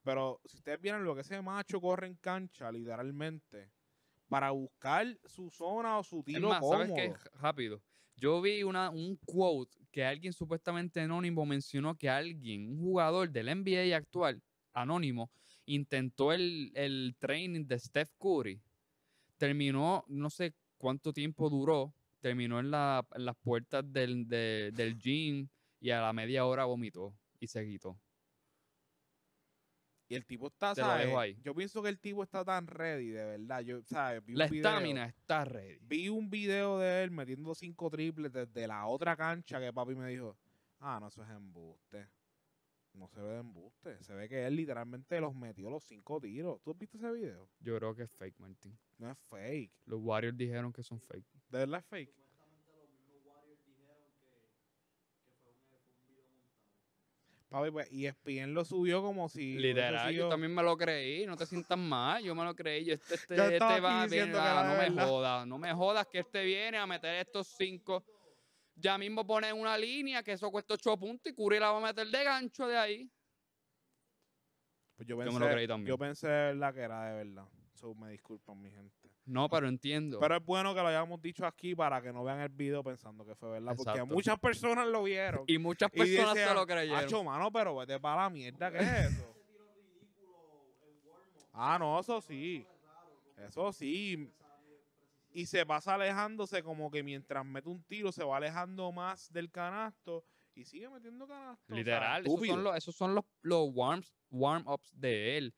[SPEAKER 4] Pero si ustedes vieron lo que ese macho corre en cancha, literalmente, para buscar su zona o su tiro
[SPEAKER 5] es más,
[SPEAKER 4] cómodo.
[SPEAKER 5] ¿sabes qué? Rápido. Yo vi una, un quote que alguien supuestamente anónimo mencionó que alguien, un jugador del NBA actual, anónimo, intentó el, el training de Steph Curry. Terminó, no sé cuánto tiempo duró, terminó en, la, en las puertas del, de, del gym y a la media hora vomitó y se quitó.
[SPEAKER 4] Y el tipo está,
[SPEAKER 5] Te
[SPEAKER 4] ¿sabes?
[SPEAKER 5] ahí.
[SPEAKER 4] Yo pienso que el tipo está tan ready, de verdad. Yo, ¿sabes? Vi
[SPEAKER 5] La estamina está ready.
[SPEAKER 4] Vi un video de él metiendo cinco triples desde la otra cancha que papi me dijo, ah, no, eso es embuste. No se ve de embuste. Se ve que él literalmente los metió los cinco tiros. ¿Tú has visto ese video?
[SPEAKER 5] Yo creo que es fake, Martín.
[SPEAKER 4] No es fake.
[SPEAKER 5] Los Warriors dijeron que son fake.
[SPEAKER 4] ¿De verdad es fake? Papi, pues, y ESPN lo subió como si...
[SPEAKER 5] Literal, yo también me lo creí, no te sientas mal, yo me lo creí. Yo, este, este,
[SPEAKER 4] Yo
[SPEAKER 5] este va, ah,
[SPEAKER 4] era
[SPEAKER 5] no
[SPEAKER 4] de
[SPEAKER 5] me jodas, no me jodas que este viene a meter estos cinco. Ya mismo pone una línea que eso cuesta ocho puntos y Curry la va a meter de gancho de ahí.
[SPEAKER 4] Pues yo,
[SPEAKER 5] Yo
[SPEAKER 4] pensé,
[SPEAKER 5] me lo creí también.
[SPEAKER 4] Yo pensé de verdad que era de verdad. So, me disculpan, mi gente.
[SPEAKER 5] No, pero entiendo.
[SPEAKER 4] Pero es bueno que lo hayamos dicho aquí para que no vean el video pensando que fue verdad. Porque muchas personas lo vieron.
[SPEAKER 5] y muchas
[SPEAKER 4] Y
[SPEAKER 5] personas
[SPEAKER 4] decían,
[SPEAKER 5] se lo creyeron.
[SPEAKER 4] Acho, mano, pero vete para la mierda, ¿qué es eso? ah, no, eso sí. Eso sí. Y se pasa alejándose como que mientras mete un tiro se va alejando más del canasto y sigue metiendo canasto. o sea,
[SPEAKER 5] Literal, esos son los, esos son los, los warm-ups de él.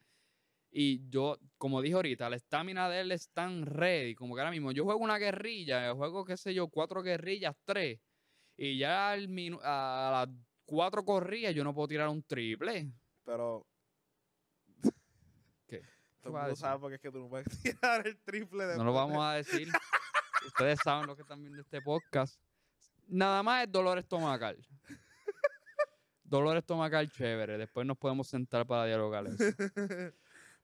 [SPEAKER 5] Y yo, como dije ahorita, la estamina de él es tan ready, como que ahora mismo yo juego una guerrilla, yo juego, qué sé yo, cuatro guerrillas, tres, y ya al a las cuatro corridas yo no puedo tirar un triple.
[SPEAKER 4] Pero. Todo el
[SPEAKER 5] vas a
[SPEAKER 4] mundo
[SPEAKER 5] decir?
[SPEAKER 4] sabe porque es que tú no puedes tirar el triple de
[SPEAKER 5] No lo vamos a decir. Ustedes saben lo que están viendo este podcast. Nada más es dolor estomacal. Dolor estomacal chévere. Después nos podemos sentar para dialogar eso.
[SPEAKER 4] Pero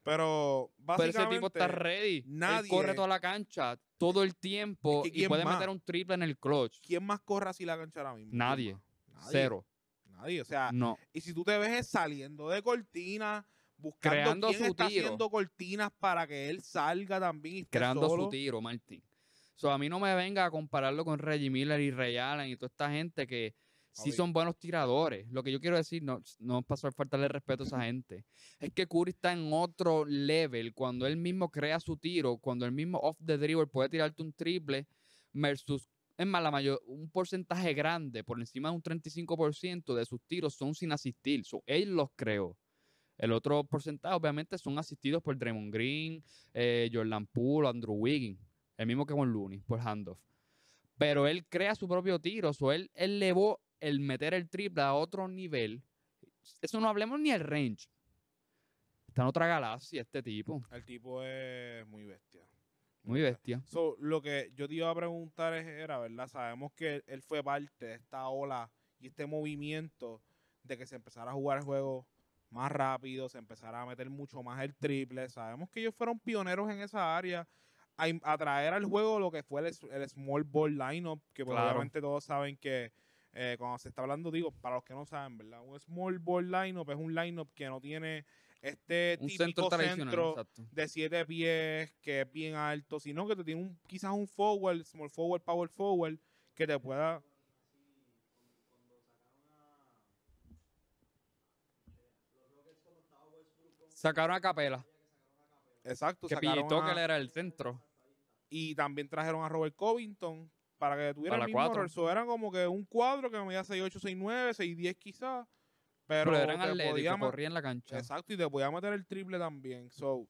[SPEAKER 5] Pero
[SPEAKER 4] básicamente
[SPEAKER 5] ese tipo está ready.
[SPEAKER 4] nadie-
[SPEAKER 5] Él corre toda la cancha todo el tiempo
[SPEAKER 4] Es que
[SPEAKER 5] y
[SPEAKER 4] ¿quién
[SPEAKER 5] puede
[SPEAKER 4] más?
[SPEAKER 5] meter un triple en el clutch.
[SPEAKER 4] ¿quién más corre así la cancha ahora mismo? ¿Quién
[SPEAKER 5] Nadie.
[SPEAKER 4] Nadie.
[SPEAKER 5] Cero.
[SPEAKER 4] Nadie, o sea,
[SPEAKER 5] No.
[SPEAKER 4] y si tú te ves es saliendo de cortina, buscando
[SPEAKER 5] Creando
[SPEAKER 4] quién
[SPEAKER 5] su
[SPEAKER 4] está
[SPEAKER 5] tiro.
[SPEAKER 4] haciendo cortinas para que él salga también y
[SPEAKER 5] Creando
[SPEAKER 4] solo.
[SPEAKER 5] su tiro, Martín. So, a mí no me venga a compararlo con Reggie Miller y Ray Allen y toda esta gente que sí son buenos tiradores. Lo que yo quiero decir, no, no pasar faltarle respeto a esa gente, es que Curry está en otro level cuando él mismo crea su tiro, cuando él mismo off the dribble puede tirarte un triple versus, es más, la mayor, un porcentaje grande, por encima de un 35% de sus tiros son sin asistir. So, él los creó. El otro porcentaje, obviamente, son asistidos por Draymond Green, eh, Jordan Poole, Andrew Wiggins, el mismo que con Looney, por handoff. Pero él crea su propio tiro, o él él elevó el meter el triple a otro nivel. Eso no hablemos ni el range. Está en otra galaxia este tipo.
[SPEAKER 4] El tipo es muy bestia.
[SPEAKER 5] Muy bestia.
[SPEAKER 4] So, lo que yo te iba a preguntar es, era, ¿verdad? Sabemos que él fue parte de esta ola y este movimiento de que se empezara a jugar el juego más rápido, se empezara a meter mucho más el triple. Sabemos que ellos fueron pioneros en esa área a, traer al juego lo que fue el, small ball lineup, que pues,
[SPEAKER 5] Claro.
[SPEAKER 4] obviamente todos saben que eh, cuando se está hablando, digo, para los que no saben, ¿verdad? Un small ball lineup es un lineup que no tiene este
[SPEAKER 5] Un centro
[SPEAKER 4] típico centro
[SPEAKER 5] exacto.
[SPEAKER 4] de siete pies que es bien alto, sino que te tiene un, quizás un forward, small forward, power forward, que te pueda...
[SPEAKER 5] Sacaron a Capela,
[SPEAKER 4] Exacto,
[SPEAKER 5] que
[SPEAKER 4] a-
[SPEAKER 5] que era el centro.
[SPEAKER 4] y también trajeron a Robert Covington para que tuviera
[SPEAKER 5] Para
[SPEAKER 4] el mismo
[SPEAKER 5] cuatro.
[SPEAKER 4] eran como que un cuadro que medía 6'8", 6'9", 6'10 quizás, pero,
[SPEAKER 5] Pero, eran atléticos, corrían la cancha.
[SPEAKER 4] Exacto, y te podía meter el triple también. So,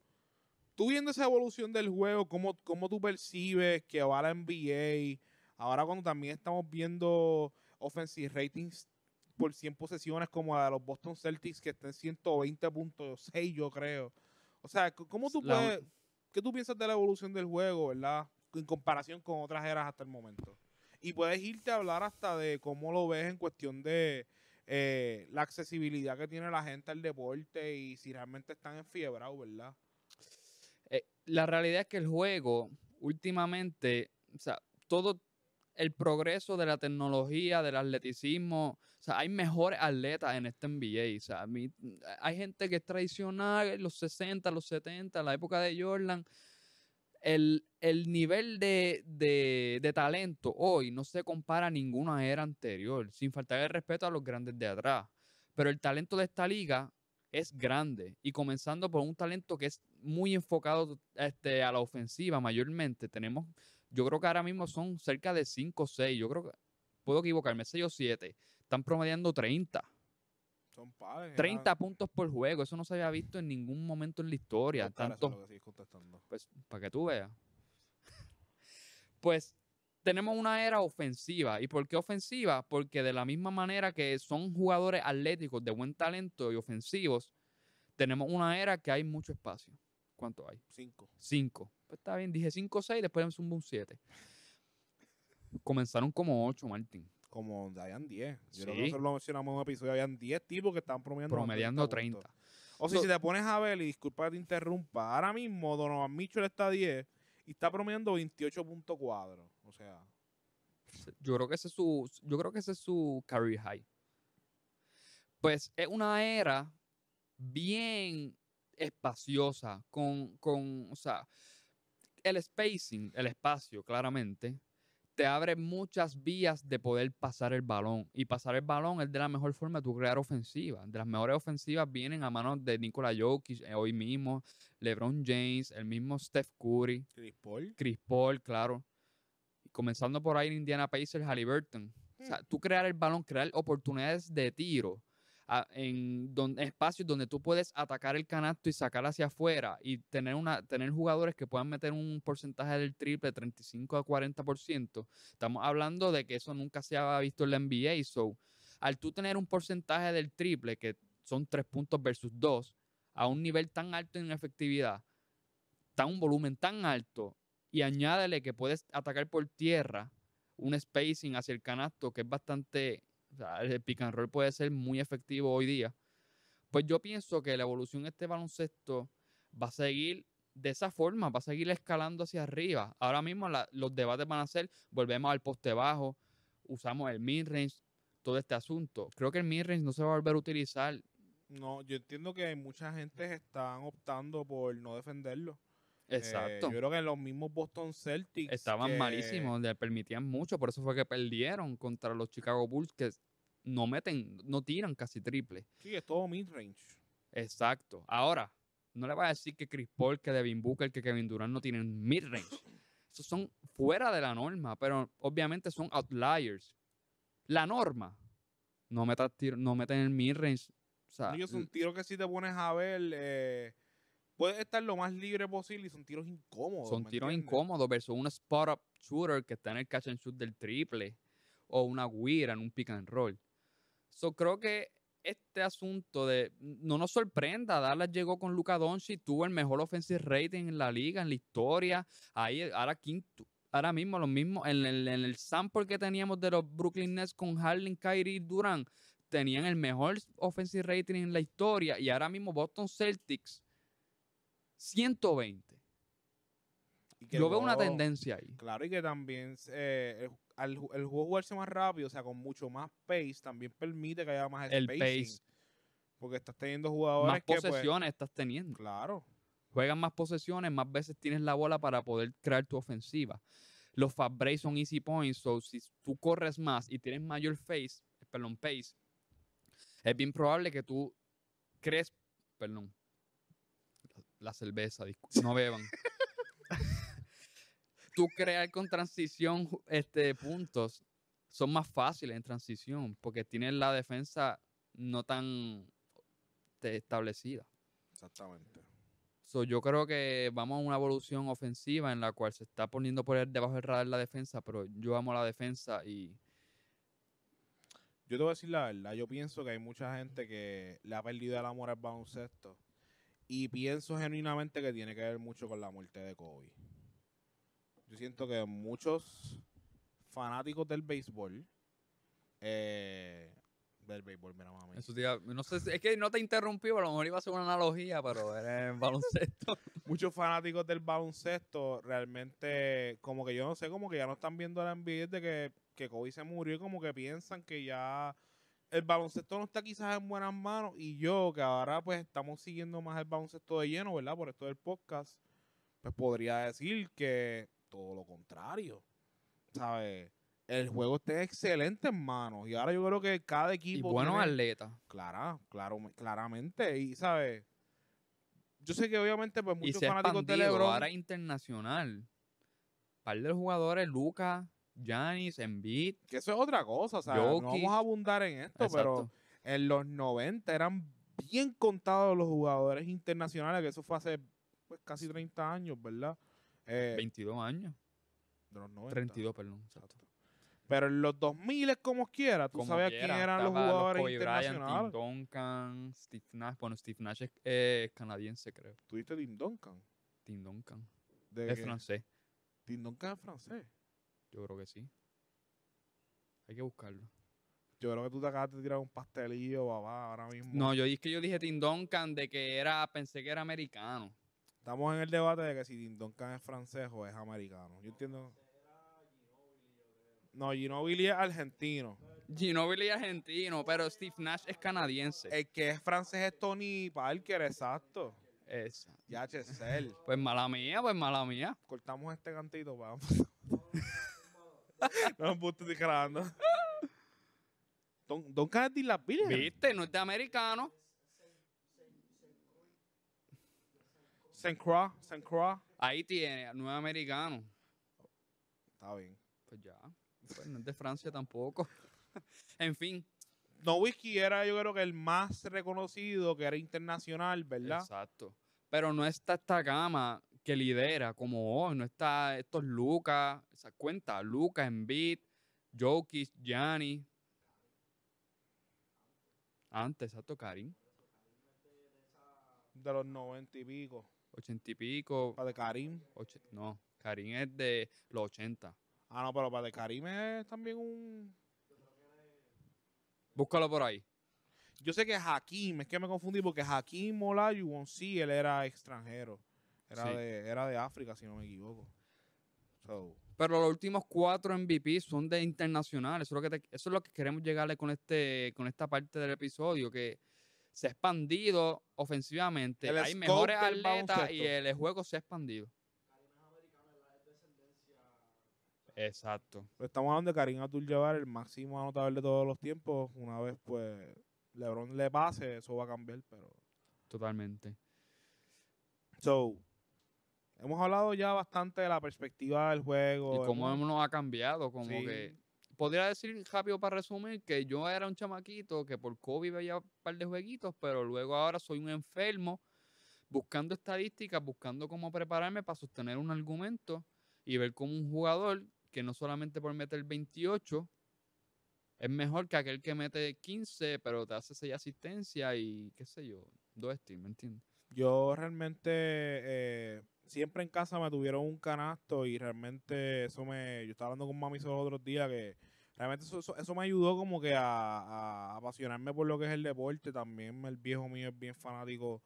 [SPEAKER 4] tú viendo esa evolución del juego, ¿cómo, cómo tú percibes que va la NBA? Ahora cuando también estamos viendo offensive ratings por 100 posesiones como la de los Boston Celtics, que está en 120.6 yo creo. O sea, ¿cómo tú
[SPEAKER 5] La-
[SPEAKER 4] puedes, qué tú piensas de la evolución del juego, verdad? En comparación con otras eras hasta el momento. Y puedes irte a hablar hasta de cómo lo ves en cuestión de eh, la accesibilidad que tiene la gente al deporte y si realmente están enfiebrados, ¿verdad?
[SPEAKER 5] Eh, la realidad es que el juego, últimamente, o sea, todo el progreso de la tecnología, del atleticismo, o sea, hay mejores atletas en este NBA. O sea, a mí- hay gente que es tradicional, los 60, los 70, la época de Jordan. El, el nivel de, de- de talento hoy no se compara a ninguna era anterior, sin faltar el respeto a los grandes de atrás. Pero el talento de esta liga es grande y comenzando por un talento que es muy enfocado este, a la ofensiva mayormente. Tenemos, yo creo que ahora mismo son cerca de 5 o 6, yo creo que puedo equivocarme, 6 o 7. Están promediando 30.
[SPEAKER 4] Son padres.
[SPEAKER 5] 30 puntos por juego, eso no se había visto en ningún momento en la historia. Tanto, pues, para que tú veas. pues tenemos una era ofensiva. ¿Y por qué ofensiva? Porque de la misma manera que son jugadores atléticos de buen talento y ofensivos, tenemos una era que hay mucho espacio. ¿Cuánto hay?
[SPEAKER 4] Cinco.
[SPEAKER 5] 5. Pues está bien, dije 5 o 6, después me zumba un 7. Comenzaron como 8, Martín.
[SPEAKER 4] Como habían 10. Yo creo que
[SPEAKER 5] Sí.
[SPEAKER 4] nosotros lo mencionamos en un episodio. Habían 10 tipos que estaban promediando.
[SPEAKER 5] Promediando
[SPEAKER 4] 30
[SPEAKER 5] 30.
[SPEAKER 4] puntos. O sea,
[SPEAKER 5] So-
[SPEAKER 4] si te pones a ver, y disculpa que te interrumpa, ahora mismo Donovan Mitchell está a 10 y está promediando 28 puntos cuadros. O sea,
[SPEAKER 5] Yo creo que ese es su, yo creo que ese es su career high. Pues es una era bien espaciosa, con, con, o sea, el spacing, el espacio, claramente, te abre muchas vías de poder pasar el balón. Y pasar el balón es de la mejor forma de tu crear ofensiva. De las mejores ofensivas vienen a manos de Nikola Jokic eh, hoy mismo, LeBron James, el mismo Steph Curry.
[SPEAKER 4] Chris Paul.
[SPEAKER 5] Chris Paul, claro. Y comenzando por ahí en Indiana Pacers, Halliburton. O sea, tú crear el balón, crear oportunidades de tiro en espacios donde tú puedes atacar el canasto y sacar hacia afuera y tener, una, tener jugadores que puedan meter un porcentaje del triple 35 a 40%. Estamos hablando de que eso nunca se había visto en la NBA. So, al tú tener un porcentaje del triple, que son 3 puntos versus 2, a un nivel tan alto en efectividad, tan un volumen tan alto y añádele que puedes atacar por tierra un spacing hacia el canasto que es bastante, o sea, el pick and roll puede ser muy efectivo hoy día. Pues yo pienso que la evolución de este baloncesto va a seguir de esa forma, va a seguir escalando hacia arriba. Ahora mismo la- los debates van a ser, volvemos al poste bajo, usamos el mid-range, todo este asunto. Creo que el mid-range no se va a volver a utilizar.
[SPEAKER 4] No, yo entiendo que mucha gente están optando por no defenderlo. Eh,
[SPEAKER 5] Exacto.
[SPEAKER 4] yo creo que los mismos Boston Celtics.
[SPEAKER 5] Estaban
[SPEAKER 4] que-
[SPEAKER 5] malísimos, le permitían mucho, por eso fue que perdieron contra los Chicago Bulls que no meten, no tiran casi triple.
[SPEAKER 4] Sí, es todo mid-range.
[SPEAKER 5] Exacto. Ahora, no le voy a decir que Chris Paul, que Devin Booker, que Kevin Durant no tienen mid-range. Esos son fuera de la norma, pero obviamente son outliers. La norma, no metas tiro- no meten el mid-range. O sea,
[SPEAKER 4] Ellos son tiros que si te pones a ver, eh, puedes estar lo más libre posible y son tiros incómodos.
[SPEAKER 5] Son
[SPEAKER 4] ¿me
[SPEAKER 5] tiros
[SPEAKER 4] entiendes?
[SPEAKER 5] incómodos versus un spot-up shooter que está en el catch and shoot del triple o una guira en un pick and roll. So, creo que este asunto de no nos sorprenda, Dallas llegó con Luka Doncic, tuvo el mejor offensive rating en la liga, en la historia, ahí ahora quinto, ahora mismo lo mismo en el, en el sample que teníamos de los Brooklyn Nets con Harden, Kyrie y Durant, tenían el mejor offensive rating en la historia y ahora mismo Boston Celtics 120.
[SPEAKER 4] Y que
[SPEAKER 5] Yo veo una tendencia ahí.
[SPEAKER 4] Claro, y que también eh, el, al el juego jugarse más rápido, o sea, con mucho más pace, también permite que haya más
[SPEAKER 5] El
[SPEAKER 4] spacing.
[SPEAKER 5] pace.
[SPEAKER 4] Porque estás teniendo jugadores
[SPEAKER 5] Más
[SPEAKER 4] que, pues,
[SPEAKER 5] posesiones estás teniendo.
[SPEAKER 4] claro.
[SPEAKER 5] Juegan más posesiones, más veces tienes la bola para poder crear tu ofensiva. Los fast breaks son easy points, so si tú corres más y tienes mayor face, perdón, pace, es bien probable que tú crees, perdón, la, cerveza, no beban. tú crear con transición este, puntos son más fáciles en transición porque tienes la defensa no tan establecida.
[SPEAKER 4] Exactamente.
[SPEAKER 5] So, yo creo que vamos a una evolución ofensiva en la cual se está poniendo por el- debajo del radar la defensa, pero yo amo la defensa y
[SPEAKER 4] Yo te voy a decir la verdad, yo pienso que hay mucha gente que le ha perdido el amor al baloncesto y pienso genuinamente que tiene que ver mucho con la muerte de Kobe. Yo siento que muchos fanáticos del béisbol, eh, del béisbol, mira mami,
[SPEAKER 5] eso iba- no sé, si- es que no te interrumpí, a lo mejor iba a ser una analogía, pero era en baloncesto.
[SPEAKER 4] muchos fanáticos del baloncesto realmente, como que yo no sé, como que ya no están viendo la NBA de que, que Kobe se murió y como que piensan que ya el baloncesto no está quizás en buenas manos y yo que ahora pues estamos siguiendo más el baloncesto de lleno, ¿verdad? Por esto del podcast, pues podría decir que todo lo contrario, ¿sabes? El juego está excelente en manos y ahora yo creo que cada
[SPEAKER 5] y
[SPEAKER 4] equipo
[SPEAKER 5] buenos
[SPEAKER 4] tiene-
[SPEAKER 5] atletas.
[SPEAKER 4] Clara, claro, claramente. Y, ¿sabes? Yo sé que obviamente, pues,
[SPEAKER 5] Y
[SPEAKER 4] muchos
[SPEAKER 5] se ha
[SPEAKER 4] fanáticos de LeBron.
[SPEAKER 5] ahora internacional. par de los jugadores, Lucas, Giannis, Embiid,
[SPEAKER 4] Que eso es otra cosa, o sea, no vamos a abundar en esto, pero en los 90 eran bien contados los jugadores internacionales, que eso fue hace pues, casi 30 años, ¿verdad? Eh,
[SPEAKER 5] 22 años,
[SPEAKER 4] de los 90.
[SPEAKER 5] 32, perdón. exacto.
[SPEAKER 4] Pero en los 2000 es como quiera, tú
[SPEAKER 5] Como
[SPEAKER 4] sabías quién eran los jugadores
[SPEAKER 5] Kobe Bryant, Tim
[SPEAKER 4] internacionales.
[SPEAKER 5] Duncan, Steve Nash. Bueno, Steve Nash es eh, canadiense, creo.
[SPEAKER 4] Tuviste Tim Duncan.
[SPEAKER 5] Tim Duncan.
[SPEAKER 4] De
[SPEAKER 5] Es francés.
[SPEAKER 4] Tim Duncan es francés.
[SPEAKER 5] Yo creo que sí. Hay que buscarlo.
[SPEAKER 4] Yo creo que tú te acabas de tirar un pastelillo, papá, ahora mismo.
[SPEAKER 5] No, yo es que yo dije Tim Duncan de que era, pensé que era americano.
[SPEAKER 4] Estamos en el debate de que si Tim Duncan es francés o es americano. Yo entiendo. No, Ginobili es argentino.
[SPEAKER 5] Ginobili es argentino, pero Steve Nash es canadiense.
[SPEAKER 4] El que es francés es Tony Parker, exacto.
[SPEAKER 5] Esa.
[SPEAKER 4] Ya, Chesel.
[SPEAKER 5] Pues mala mía, pues mala mía.
[SPEAKER 4] Cortamos este cantito, vamos. no me estoy grabando. Don, es de las Virgen.
[SPEAKER 5] ¿Viste? No es de americano.
[SPEAKER 4] Saint Croix, Saint Croix.
[SPEAKER 5] Ahí tiene, no es americano.
[SPEAKER 4] Está bien.
[SPEAKER 5] Pues ya. Pues no es de Francia tampoco. en fin.
[SPEAKER 4] No Whisky era yo creo que el más reconocido, que era internacional, ¿verdad?
[SPEAKER 5] Exacto. Pero no está esta gama que lidera como hoy. No está estos Lucas. Esa cuenta, Lucas, Embiid, Jokic, Gianni. Antes, exacto, Karim.
[SPEAKER 4] De los noventa y pico.
[SPEAKER 5] Ochenta y pico.
[SPEAKER 4] Para de Karim.
[SPEAKER 5] no, Karim es de los 80.
[SPEAKER 4] Ah, no, pero para de Karim es también un.
[SPEAKER 5] Búscalo por ahí.
[SPEAKER 4] Yo sé que Hakim, es que me confundí porque Hakim Olajuwon sí, él era extranjero. Era,
[SPEAKER 5] Sí.
[SPEAKER 4] de, era de África, si no me equivoco. So,
[SPEAKER 5] Pero los últimos cuatro MVP son de internacionales. Eso es lo que, te- eso es lo que queremos llegarle con, este, con esta parte del episodio, que se ha expandido ofensivamente.
[SPEAKER 4] El
[SPEAKER 5] Hay mejores atletas y el juego se ha expandido. Exacto.
[SPEAKER 4] estamos hablando de Karim Abdul-Jabbar, el máximo anotador de todos los tiempos. Una vez, pues, LeBron le pase, eso va a cambiar, pero...
[SPEAKER 5] Totalmente.
[SPEAKER 4] So, hemos hablado ya bastante de la perspectiva del juego.
[SPEAKER 5] Y cómo
[SPEAKER 4] hemos-
[SPEAKER 5] nos ha cambiado, como
[SPEAKER 4] Sí.
[SPEAKER 5] que... Podría decir rápido para resumir que yo era un chamaquito que por COVID veía un par de jueguitos, pero luego ahora soy un enfermo buscando estadísticas, buscando cómo prepararme para sostener un argumento y ver cómo un jugador que no solamente por meter 28 Es mejor que aquel que mete 15, pero te hace 6 asistencias y qué sé yo, dos steals, ¿me entiendes?
[SPEAKER 4] Yo realmente eh, siempre en casa me tuvieron un canasto y realmente eso me... Yo estaba hablando con mami esos otros días que realmente eso, eso, eso me ayudó como que a, a apasionarme por lo que es el deporte. También el viejo mío es bien fanático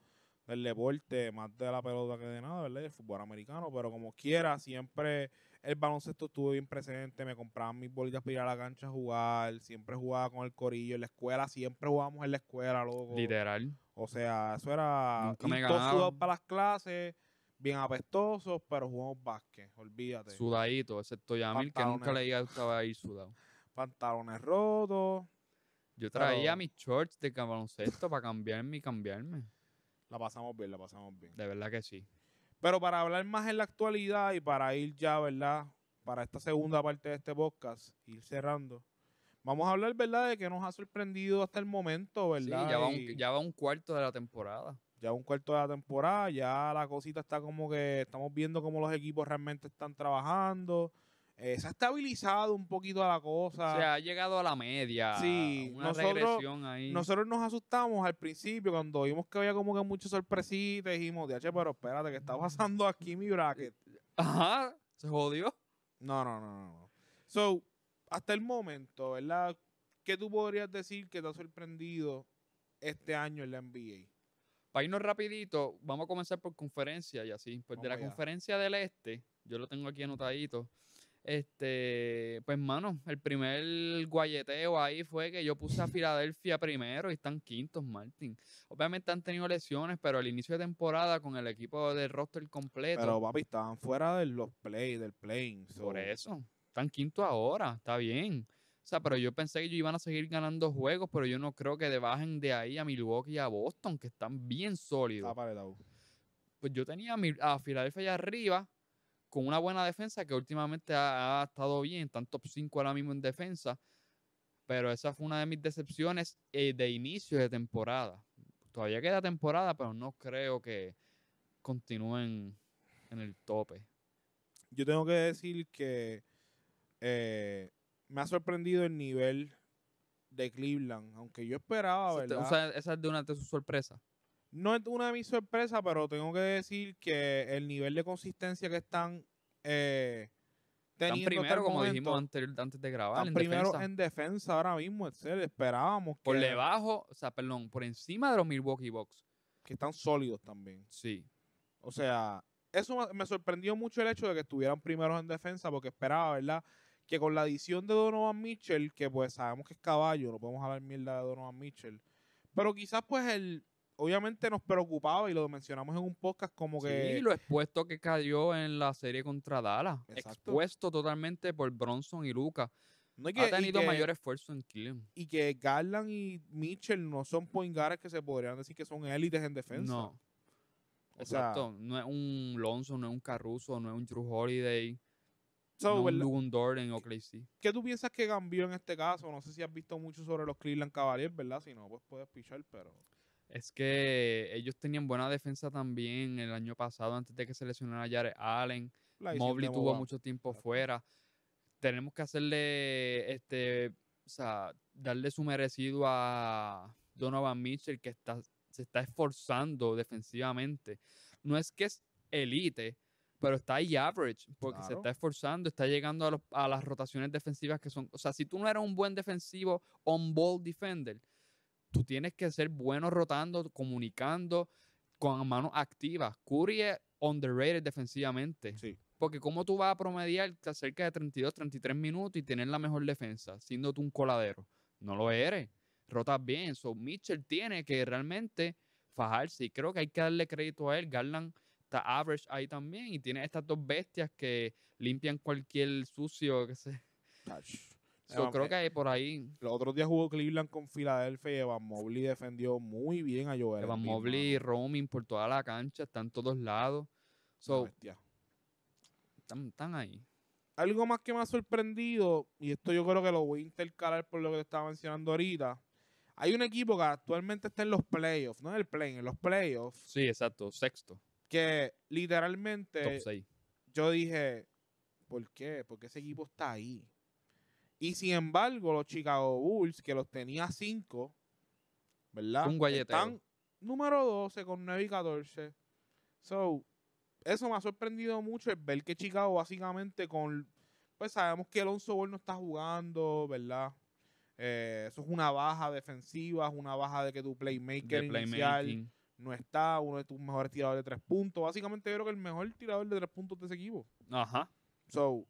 [SPEAKER 4] del deporte, más de la pelota que de nada, ¿verdad? El fútbol americano, pero como quiera, siempre el baloncesto estuvo bien presente, me compraban mis bolitas para ir a la cancha a jugar, siempre jugaba con el corillo, en la escuela, siempre jugábamos en la escuela, loco.
[SPEAKER 5] Literal.
[SPEAKER 4] O sea, eso era
[SPEAKER 5] Nunca me
[SPEAKER 4] para las clases, bien apestosos, pero jugamos básquet, olvídate.
[SPEAKER 5] Sudadito, excepto Yamil, que nunca le gustaba ir sudado.
[SPEAKER 4] Pantalones rotos,
[SPEAKER 5] Yo traía
[SPEAKER 4] Pero-
[SPEAKER 5] mis shorts de baloncesto para cambiarme y cambiarme.
[SPEAKER 4] la pasamos bien, la pasamos bien.
[SPEAKER 5] De verdad que sí.
[SPEAKER 4] Pero para hablar más en la actualidad y para ir ya, ¿verdad? Para esta segunda parte de este podcast, ir cerrando. Vamos a hablar, ¿verdad? De que nos ha sorprendido hasta el momento,
[SPEAKER 5] Sí,
[SPEAKER 4] ¿verdad?
[SPEAKER 5] ya va, un, ya va un cuarto de la temporada.
[SPEAKER 4] Ya un cuarto de la temporada, ya la cosita está como que estamos viendo cómo los equipos realmente están trabajando. Eh, se ha estabilizado un poquito la cosa.
[SPEAKER 5] O sea, ha llegado a la media.
[SPEAKER 4] Sí,
[SPEAKER 5] una
[SPEAKER 4] nosotros-
[SPEAKER 5] regresión ahí.
[SPEAKER 4] Nosotros nos asustamos al principio cuando vimos que había como que muchas sorpresitas. Dijimos, DH, pero espérate, ¿qué está pasando aquí mi bracket?
[SPEAKER 5] Ajá, se jodió.
[SPEAKER 4] No, no, no, no. no. So, hasta el momento, ¿verdad? ¿Qué tú podrías decir que te ha sorprendido este año en la NBA?
[SPEAKER 5] Para irnos rapidito, vamos a comenzar por conferencia y así. Pues de la
[SPEAKER 4] allá.
[SPEAKER 5] conferencia del este, yo lo tengo aquí anotadito. Este, pues mano, el primer guayeteo ahí fue que yo puse a Filadelfia primero y están quintos, Martin. Obviamente han tenido lesiones, pero al inicio de temporada con el equipo del roster completo.
[SPEAKER 4] Pero, papi, estaban fuera de los play, del playing. so-
[SPEAKER 5] Por eso. Están quinto ahora, está bien. Sea, pero yo pensé que ellos iban a seguir ganando juegos, pero yo no creo que bajen de ahí a Milwaukee y a Boston, que están bien sólidos.
[SPEAKER 4] Paredado.
[SPEAKER 5] Pues yo tenía a, Filadelfia allá arriba con una buena defensa que últimamente ha, ha estado bien, están top 5 ahora mismo en defensa. Pero esa fue una de mis decepciones eh, de inicio de temporada. Todavía queda temporada, pero no creo que continúen en el tope.
[SPEAKER 4] Yo tengo que decir que eh, me ha sorprendido el nivel de Cleveland, aunque yo esperaba, ¿verdad?
[SPEAKER 5] O sea, esa es de una de sus sorpresas.
[SPEAKER 4] no es una de mis sorpresas, pero tengo que decir que el nivel de consistencia que están eh,
[SPEAKER 5] Están
[SPEAKER 4] teniendo el
[SPEAKER 5] primero, como
[SPEAKER 4] momento,
[SPEAKER 5] dijimos antes, antes de grabar,
[SPEAKER 4] están
[SPEAKER 5] en
[SPEAKER 4] primero
[SPEAKER 5] defensa.
[SPEAKER 4] en defensa ahora mismo, decir, esperábamos
[SPEAKER 5] por
[SPEAKER 4] que,
[SPEAKER 5] debajo, o sea, perdón, por encima de los Milwaukee Bucks.
[SPEAKER 4] que están sólidos también.
[SPEAKER 5] Sí.
[SPEAKER 4] O sea, eso me sorprendió mucho el hecho de que estuvieran primeros en defensa, porque esperaba, ¿verdad? Que con la adición de Donovan Mitchell, que pues sabemos que es caballo, no podemos hablar mierda de Donovan Mitchell, pero quizás pues el, obviamente nos preocupaba y lo mencionamos en un podcast como que...
[SPEAKER 5] Sí, lo expuesto que cayó en la serie contra Dallas.
[SPEAKER 4] Exacto.
[SPEAKER 5] Expuesto totalmente por Bronson y Luca.
[SPEAKER 4] no que-
[SPEAKER 5] Ha tenido
[SPEAKER 4] que-
[SPEAKER 5] mayor esfuerzo en Cleveland.
[SPEAKER 4] Y que Garland y Mitchell no son point guards que se podrían decir que son élites en defensa.
[SPEAKER 5] No.
[SPEAKER 4] O sea-
[SPEAKER 5] Exacto. no es un Lonzo, no es un Caruso, no es un Drew Holiday,
[SPEAKER 4] So,
[SPEAKER 5] no un
[SPEAKER 4] ¿verdad?
[SPEAKER 5] Lugun Dort en OKC.
[SPEAKER 4] ¿Qué tú piensas que cambió en este caso? No sé si has visto mucho sobre los Cleveland Cavaliers, ¿verdad? Si no, pues puedes pichar, pero...
[SPEAKER 5] Es que ellos tenían buena defensa también el año pasado, antes de que se lesionara Jared Allen. Mobley tuvo mucho tiempo fuera. Tenemos que hacerle, este, o sea, darle su merecido a Donovan Mitchell, que está, se está esforzando defensivamente. No es que es elite, pero está ahí average, porque se está esforzando, está llegando a, los- a las rotaciones defensivas que son, o sea, si tú no eres un buen defensivo on-ball defender, tú tienes que ser bueno rotando, comunicando, con manos activas. Curry es underrated defensivamente.
[SPEAKER 4] Sí.
[SPEAKER 5] Porque cómo tú vas a promediar cerca de 32, 33 minutos y tener la mejor defensa, siendo tú un coladero. No lo eres. Rotas bien. So, Mitchell tiene que realmente fajarse. Y creo que hay que darle crédito a él. Garland está average ahí también. Y tiene estas dos bestias que limpian cualquier sucio. Que se... So,
[SPEAKER 4] Evan-
[SPEAKER 5] creo
[SPEAKER 4] eh,
[SPEAKER 5] que hay por ahí.
[SPEAKER 4] Los otros días jugó Cleveland con Filadelfia y Evan Mobley defendió muy bien a Joel.
[SPEAKER 5] Evan Mobley
[SPEAKER 4] mano.
[SPEAKER 5] roaming por toda la cancha. Están todos lados. So,
[SPEAKER 4] bestia.
[SPEAKER 5] están, están ahí.
[SPEAKER 4] Algo más que me ha sorprendido, y esto yo creo que lo voy a intercalar por lo que te estaba mencionando ahorita. Hay un equipo que actualmente está en los playoffs, no en el play, en los playoffs,
[SPEAKER 5] Sí, exacto. Sexto.
[SPEAKER 4] Que literalmente
[SPEAKER 5] Top 6.
[SPEAKER 4] yo dije, ¿por qué? Porque ese equipo está ahí. Y sin embargo, los Chicago Bulls, que los tenía 5, ¿verdad?
[SPEAKER 5] Un guayeteo.
[SPEAKER 4] Están número 12 con 9 y 14. So, eso me ha sorprendido mucho, es ver que Chicago básicamente con... Pues sabemos que Alonso Ball no está jugando, ¿verdad? Eh, eso es una baja defensiva, es una baja de que tu playmaker
[SPEAKER 5] De
[SPEAKER 4] inicial. No está, uno de tus mejores tiradores de tres puntos. Básicamente yo creo que el mejor tirador de tres puntos de ese equipo.
[SPEAKER 5] Ajá.
[SPEAKER 4] So,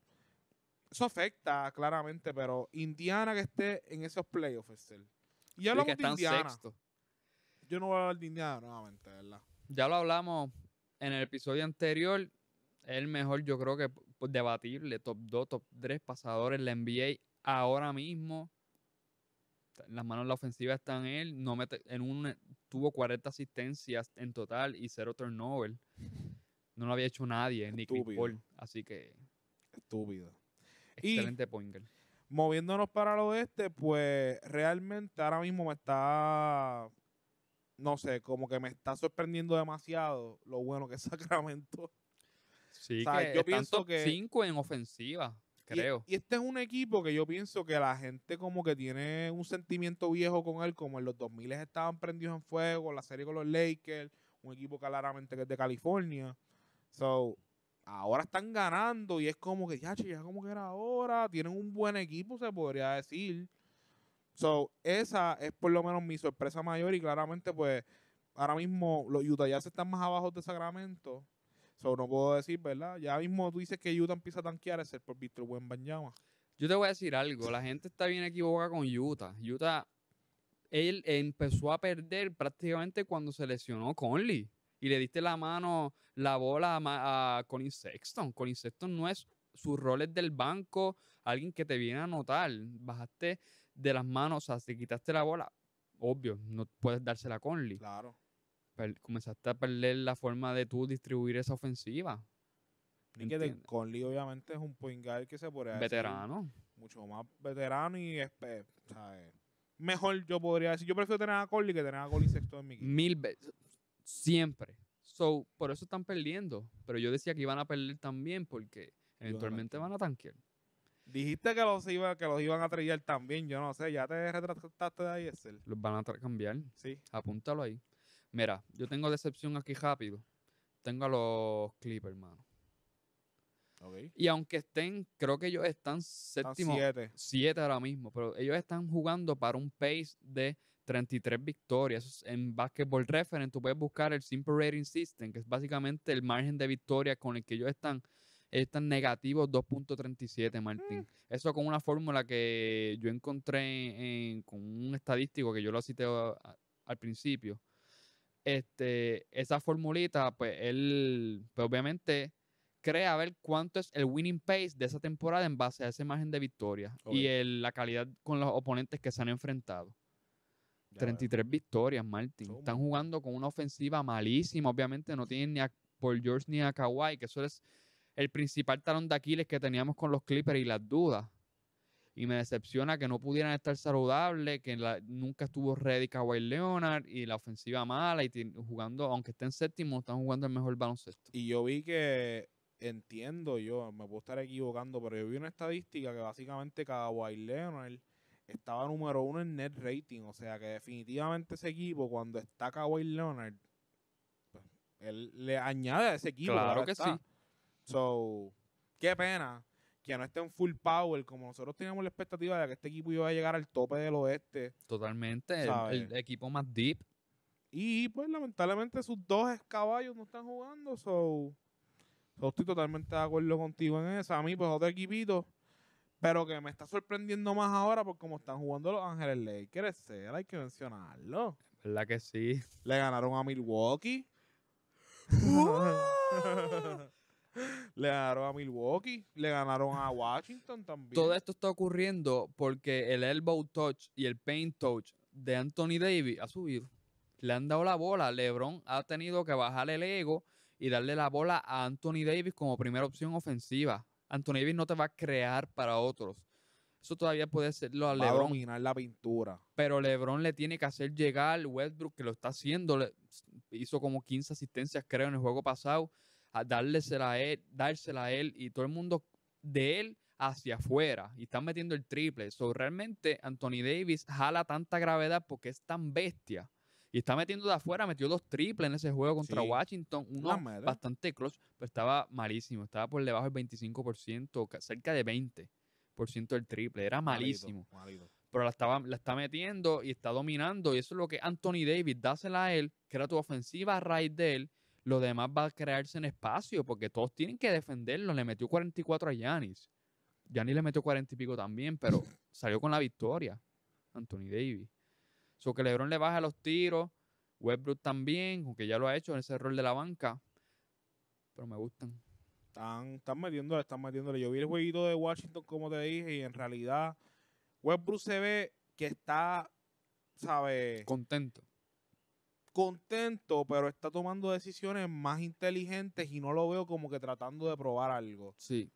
[SPEAKER 4] eso afecta claramente, pero Indiana que esté en esos playoffs, es él. Y ya
[SPEAKER 5] Sí,
[SPEAKER 4] hablamos
[SPEAKER 5] que
[SPEAKER 4] de Indiana.
[SPEAKER 5] sexto.
[SPEAKER 4] Yo no voy a hablar de Indiana nuevamente, ¿verdad?
[SPEAKER 5] Ya lo hablamos en el episodio anterior. Es el mejor, yo creo que pues, debatible, top 2, top 3 pasadores en la NBA ahora mismo. Las manos de la ofensiva están en él. No mete, en un, tuvo 40 asistencias en total y cero turnover. No lo había hecho nadie, ni
[SPEAKER 4] Estúpido.
[SPEAKER 5] Paul. Así que
[SPEAKER 4] Estúpido.
[SPEAKER 5] Excelente point guard.
[SPEAKER 4] Moviéndonos para el oeste, pues realmente ahora mismo me está, no sé, como que me está sorprendiendo demasiado lo bueno que es Sacramento.
[SPEAKER 5] Sí,
[SPEAKER 4] sea,
[SPEAKER 5] que
[SPEAKER 4] yo pienso que-
[SPEAKER 5] 5 en ofensiva, creo.
[SPEAKER 4] Y, este es un equipo que yo pienso que la gente como que tiene un sentimiento viejo con él, como en los 2000 estaban prendidos en fuego, la serie con los Lakers, un equipo claramente que es de California. So, ahora están ganando y es como que, ya, ya como que era ahora, tienen un buen equipo, se podría decir. So, esa es por lo menos mi sorpresa mayor y claramente pues ahora mismo los Utah Jazz están más abajo de Sacramento. So, no puedo decir, ¿verdad? Ya mismo tú dices que Utah empieza a tanquear, es ser por Víctor Wembanyama.
[SPEAKER 5] Yo te voy a decir algo, la gente está bien equivocada con Utah. Utah, él empezó a perder prácticamente cuando se lesionó Conley y le diste la mano, la bola a, a Colin Sexton. Colin Sexton no es su rol es del banco, alguien que te viene a anotar. Bajaste de las manos, o sea, te quitaste la bola. Obvio, no puedes dársela a Conley.
[SPEAKER 4] Claro.
[SPEAKER 5] Comenzaste a perder la forma de tú distribuir esa ofensiva.
[SPEAKER 4] Y que de. Conley obviamente es un point guard que se decir
[SPEAKER 5] Veterano.
[SPEAKER 4] mucho más veterano y espe- ¿sabes? mejor yo podría decir. Yo prefiero tener a Conley que tener a Colin Sexton en mi equipo.
[SPEAKER 5] Mil veces. Siempre. So, por eso están perdiendo. Pero yo decía que iban a perder también porque eventualmente van a tanquear.
[SPEAKER 4] Dijiste que los, iba, que los iban a traer también, yo no sé, ya te retrataste de ahí, Excel.
[SPEAKER 5] Los van a cambiar.
[SPEAKER 4] Sí.
[SPEAKER 5] Apúntalo ahí. Mira, yo tengo decepción aquí rápido. Tengo a los Clippers, hermano.
[SPEAKER 4] Ok.
[SPEAKER 5] Y aunque estén, creo que ellos están
[SPEAKER 4] Están
[SPEAKER 5] séptimo,
[SPEAKER 4] siete.
[SPEAKER 5] 7 ahora mismo, pero ellos están jugando para un pace de 33 victorias. En Basketball Reference, tú puedes buscar el Simple Rating System, que es básicamente el margen de victoria con el que ellos están. Ellos están negativos 2.37, Martín. Eso con una fórmula que yo encontré en- con un estadístico que yo lo cité a- a- al principio. Este, esa formulita, pues él, pues obviamente crea a ver cuánto es el winning pace de esa temporada en base a ese margen de victoria y el- la calidad con los oponentes que se han enfrentado.
[SPEAKER 4] Ya veo.
[SPEAKER 5] 33 victorias, Martin. Están jugando con una ofensiva malísima. Obviamente no tienen ni a Paul George ni a Kawhi, que eso es el principal talón de Aquiles que teníamos con los Clippers y las dudas. Y me decepciona que no pudieran estar saludables, que la- nunca estuvo ready Kawhi Leonard y la ofensiva mala y jugando, aunque estén séptimo, están jugando el mejor baloncesto.
[SPEAKER 4] Y yo vi que, entiendo yo, me puedo estar equivocando, pero yo vi una estadística que básicamente Kawhi Leonard estaba número uno en net rating. O sea que definitivamente ese equipo, cuando está Kawhi Leonard, pues, él le añade a ese equipo.
[SPEAKER 5] Claro
[SPEAKER 4] claro
[SPEAKER 5] que
[SPEAKER 4] está.
[SPEAKER 5] sí.
[SPEAKER 4] So, qué pena que no esté en full power, como nosotros teníamos la expectativa de que este equipo iba a llegar al tope del oeste.
[SPEAKER 5] Totalmente. el- equipo más deep.
[SPEAKER 4] Y pues lamentablemente sus dos caballos no están jugando. So, so, estoy totalmente de acuerdo contigo en eso. A mí, pues otro equipito. Pero que me está sorprendiendo más ahora por cómo están jugando los Ángeles Lakers. Ser, hay que mencionarlo.
[SPEAKER 5] ¿Verdad que sí?
[SPEAKER 4] Le ganaron a Milwaukee. le ganaron a Milwaukee. Le ganaron a Washington también.
[SPEAKER 5] Todo esto está ocurriendo porque el elbow touch y el paint touch de Anthony Davis ha subido. Le han dado la bola. LeBron ha tenido que bajar el ego y darle la bola a Anthony Davis como primera opción ofensiva. Anthony Davis no te va a crear para otros. Eso todavía puede serlo a
[SPEAKER 4] Va a
[SPEAKER 5] LeBron.
[SPEAKER 4] dominar la pintura.
[SPEAKER 5] Pero LeBron le tiene que hacer llegar Westbrook, que lo está haciendo. le- hizo como 15 asistencias, creo, en el juego pasado. A dársela a él, dársela a él y todo el mundo de él hacia afuera y están metiendo el triple. So, realmente Anthony Davis jala tanta gravedad porque es tan bestia. Y está metiendo de afuera, metió dos triples en ese juego contra
[SPEAKER 4] Sí.
[SPEAKER 5] Washington. Uno bastante clutch, pero estaba malísimo. Estaba por debajo del 25%, ca- cerca de 20% del triple. Era
[SPEAKER 4] Malito,
[SPEAKER 5] malísimo
[SPEAKER 4] malito.
[SPEAKER 5] pero la, estaba, la está metiendo y está dominando. Y eso es lo que Anthony Davis, dásela a él, crea tu ofensiva a raíz de él. Lo demás va a crearse en espacio porque todos tienen que defenderlo. Le metió 44 a Yanis. Yanis le metió 40 y pico también, pero salió con la victoria. Anthony Davis. So que LeBron le baja los tiros. Westbrook también, aunque ya lo ha hecho en ese rol de la banca. Pero me gustan.
[SPEAKER 4] Están, están metiéndole, están metiéndole. Yo vi el jueguito de Washington, como te dije, y en realidad Westbrook se ve que está, ¿sabes?
[SPEAKER 5] Contento.
[SPEAKER 4] Contento, pero está tomando decisiones más inteligentes y no lo veo como que tratando de probar algo.
[SPEAKER 5] Sí.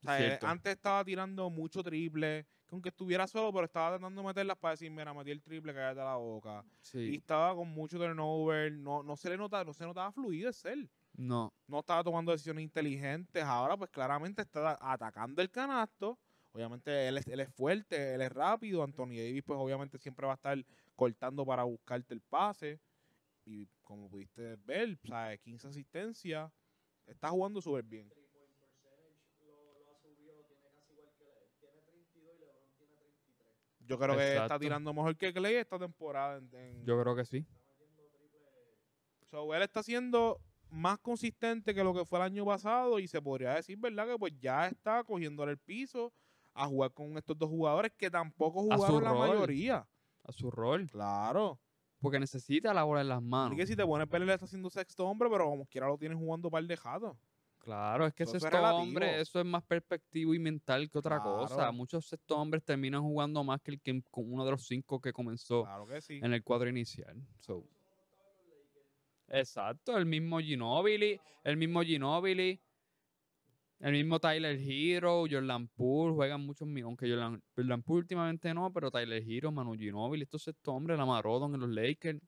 [SPEAKER 4] O sea, antes estaba tirando mucho triple, que aunque estuviera solo, pero estaba tratando de meterlas para decir, mira, metí el triple, cállate la boca. Y
[SPEAKER 5] Sí.
[SPEAKER 4] estaba con mucho turnover, no, no se le notaba, no se notaba fluido es él.
[SPEAKER 5] No.
[SPEAKER 4] no estaba tomando decisiones inteligentes. Ahora, pues claramente está atacando el canasto. Obviamente él es, él es fuerte, él es rápido. Anthony Davis, pues obviamente siempre va a estar cortando para buscarte el pase. Y como pudiste ver, ¿sabes? 15 asistencias. Está jugando súper bien. Yo creo que está tirando mejor que Clay esta temporada. en- en-
[SPEAKER 5] Yo creo que sí.
[SPEAKER 4] So, él está siendo más consistente que lo que fue el año pasado y se podría decir, ¿verdad? Que pues ya está cogiéndole el piso a jugar con estos dos jugadores que tampoco jugaron la
[SPEAKER 5] rol.
[SPEAKER 4] mayoría.
[SPEAKER 5] A su rol.
[SPEAKER 4] Claro.
[SPEAKER 5] Porque necesita la bola en las manos.
[SPEAKER 4] Así que si te pones ver, él está haciendo sexto hombre, pero como quiera lo tienen jugando par de jatos.
[SPEAKER 5] Claro, es que
[SPEAKER 4] Eso es
[SPEAKER 5] sexto hombre, eso es más perspectivo y mental que otra cosa. Muchos sexto hombres terminan jugando más que el que con uno de los cinco que comenzó
[SPEAKER 4] Claro que sí.
[SPEAKER 5] en el cuadro inicial. So. Exacto, el mismo Ginobili, el mismo Ginobili, el mismo Tyler Hero, Jordan Poole, juegan muchos minutos, aunque Jordan, Jordan Poole últimamente no, pero Tyler Hero, Manu Ginobili, estos sexto hombres, la Marodon en los Lakers.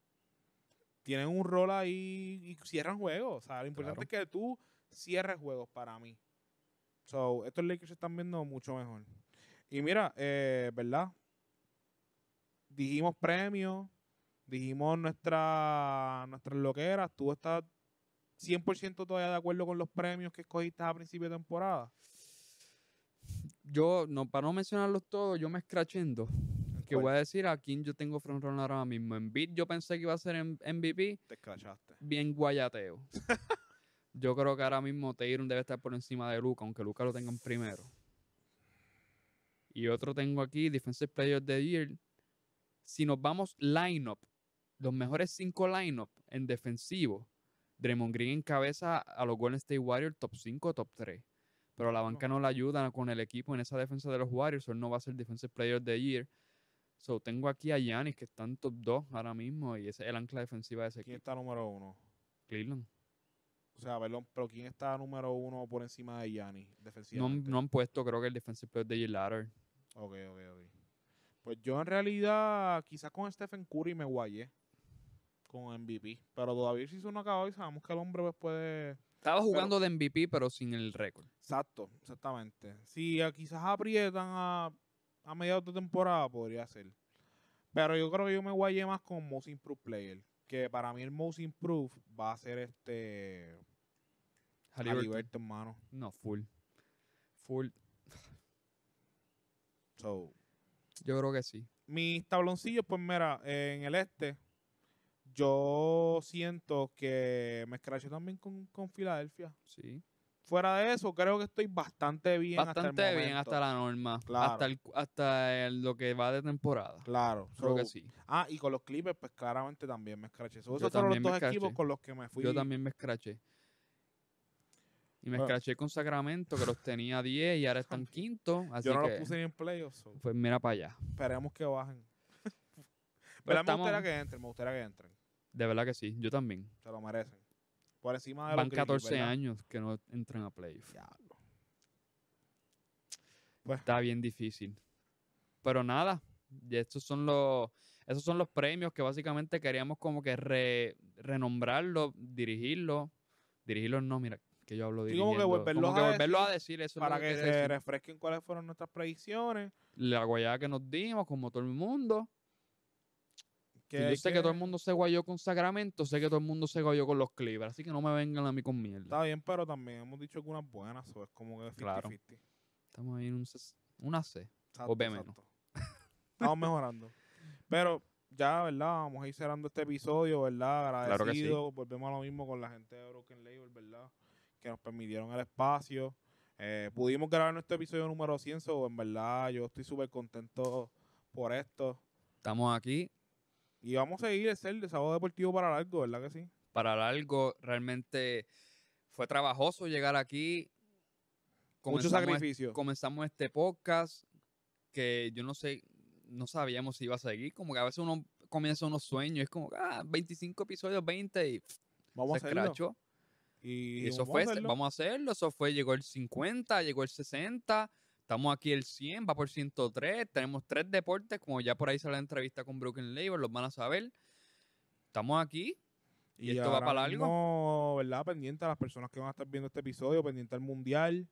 [SPEAKER 4] Tienen un rol ahí y cierran juegos. O sea, lo importante
[SPEAKER 5] Claro.
[SPEAKER 4] es que tú cierres juegos para mí. So, estos Lakers se están viendo mucho mejor. Y mira, eh, ¿verdad? Dijimos premios, dijimos nuestra, nuestras loqueras. ¿Tú estás 100% todavía de acuerdo con los premios que escogiste a principio de temporada?
[SPEAKER 5] Yo, no, para no mencionarlos todos, yo me escraché en dos. Que voy a decir a quién yo tengo front runner ahora mismo. En beat yo pensé que iba a ser en MVP,
[SPEAKER 4] Te escrachaste.
[SPEAKER 5] bien guayateo. yo creo que ahora mismo Tatum debe estar por encima de Luca, aunque Luca lo tenga en primero. Y otro tengo aquí, Defensive Player of the Year. Si nos vamos line-up, los mejores cinco line-up en defensivo, Draymond Green encabeza a los Golden State Warriors top 5, top 3. Pero la banca no le ayuda con el equipo en esa defensa de los Warriors. Él no va a ser Defensive Player of the Year. So, tengo aquí a Giannis, que está en top 2 ahora mismo, y ese es el ancla defensiva de ese
[SPEAKER 4] ¿Quién
[SPEAKER 5] equipo.
[SPEAKER 4] está número uno?
[SPEAKER 5] Cleveland.
[SPEAKER 4] O sea, perdón, pero ¿quién está número uno por encima de Gianni
[SPEAKER 5] No, han-
[SPEAKER 4] defensivamente?
[SPEAKER 5] no han puesto, creo que el Defensive Player of the Year ladder.
[SPEAKER 4] Ok, ok, ok. Pues yo en realidad, quizás con Stephen Curry me guayé con MVP. Pero todavía si eso no acabó y sabemos que el hombre pues, puede...
[SPEAKER 5] Estaba jugando de MVP, pero sin el récord.
[SPEAKER 4] Exacto, exactamente. Si ah, quizás aprietan a, a mediados de temporada, podría ser. Pero yo creo que yo me guayé más con Most Improved Player. Que para mí el Most Improved va a ser este...
[SPEAKER 5] Haliburton,
[SPEAKER 4] hermano.
[SPEAKER 5] No, full. Full.
[SPEAKER 4] So,
[SPEAKER 5] Yo creo que sí.
[SPEAKER 4] mis tabloncillos, pues mira, en el este, yo siento que me escraché también con, con Filadelfia.
[SPEAKER 5] Sí.
[SPEAKER 4] Fuera de eso, creo que estoy bastante bien
[SPEAKER 5] Bastante
[SPEAKER 4] hasta el
[SPEAKER 5] bien hasta la norma.
[SPEAKER 4] Claro.
[SPEAKER 5] Hasta, el, hasta el- lo que va de temporada.
[SPEAKER 4] Claro.
[SPEAKER 5] Creo que sí.
[SPEAKER 4] Ah, y con los Clippers, pues claramente también me escraché. So, esos fueron los
[SPEAKER 5] también
[SPEAKER 4] dos equipos con los que me fui.
[SPEAKER 5] Yo también me escraché. Y me escraché con Sacramento, que los tenía 10 y ahora están quinto. Así
[SPEAKER 4] Yo no
[SPEAKER 5] que,
[SPEAKER 4] los puse ni en playoffs. so,
[SPEAKER 5] pues mira para allá.
[SPEAKER 4] esperemos que bajen.
[SPEAKER 5] Pero
[SPEAKER 4] Pero me gustaría que entren, me gustaría que entren.
[SPEAKER 5] De verdad que sí. Yo también.
[SPEAKER 4] Se lo merecen. Por encima de
[SPEAKER 5] Van
[SPEAKER 4] los Grizzlies,
[SPEAKER 5] 14
[SPEAKER 4] ¿verdad?
[SPEAKER 5] años que no entran a playoff.
[SPEAKER 4] Diablo. Pues,
[SPEAKER 5] Está bien difícil. Pero nada, y estos son los, esos son los premios que básicamente queríamos como que re- renombrarlo, dirigirlo. Dirigirlo no, mira, que yo hablo
[SPEAKER 4] Sí,
[SPEAKER 5] dirigiendo.
[SPEAKER 4] como que volverlos
[SPEAKER 5] Como que
[SPEAKER 4] a
[SPEAKER 5] volverlos a
[SPEAKER 4] decir
[SPEAKER 5] decir eso. es
[SPEAKER 4] para
[SPEAKER 5] lo
[SPEAKER 4] que
[SPEAKER 5] quería
[SPEAKER 4] se
[SPEAKER 5] decir.
[SPEAKER 4] refresquen cuáles fueron nuestras predicciones.
[SPEAKER 5] La guayada que nos dimos, como todo el mundo.
[SPEAKER 4] Que
[SPEAKER 5] Que yo sé que todo el mundo se guayó con Sacramento, sé que todo el mundo se guayó con los Clippers, así que no me vengan a mí con mierda.
[SPEAKER 4] Está bien, pero también hemos dicho algunas buenas, o es como que 50-50.
[SPEAKER 5] Claro. Estamos ahí en un una C.
[SPEAKER 4] Exacto,
[SPEAKER 5] ve menos.
[SPEAKER 4] exacto. Estamos mejorando. Pero ya, ¿verdad? Vamos a ir cerrando este episodio, ¿verdad?
[SPEAKER 5] Claro que sí.
[SPEAKER 4] Agradecido. Volvemos a lo mismo con la gente de Broken Label, ¿verdad? Que nos permitieron el espacio. Eh, pudimos grabar nuestro episodio número 100, o en verdad yo estoy súper contento por esto.
[SPEAKER 5] Estamos aquí
[SPEAKER 4] Y vamos a seguir el ser de sábado deportivo para largo, ¿verdad que sí?
[SPEAKER 5] para largo. Realmente fue trabajoso llegar aquí.
[SPEAKER 4] Mucho sacrificio.
[SPEAKER 5] comenzamos este podcast que yo no sé, no sabíamos si iba a seguir. Como que a veces uno comienza unos sueños, es como, ah, 25 episodios, 20 y pff,
[SPEAKER 4] Vamos
[SPEAKER 5] se
[SPEAKER 4] a hacerlo. Y,
[SPEAKER 5] Y eso
[SPEAKER 4] vamos a
[SPEAKER 5] fue,
[SPEAKER 4] hacerlo.
[SPEAKER 5] vamos a hacerlo, eso fue, llegó el 50, llegó el 60, estamos aquí el 100, va por 103, tenemos tres deportes, como ya por ahí sale la entrevista con Broken Label, los van a saber. Estamos aquí, y esto va para largo.
[SPEAKER 4] mismo, ¿verdad? Pendiente a las personas que van a estar viendo este episodio, pendiente al mundial.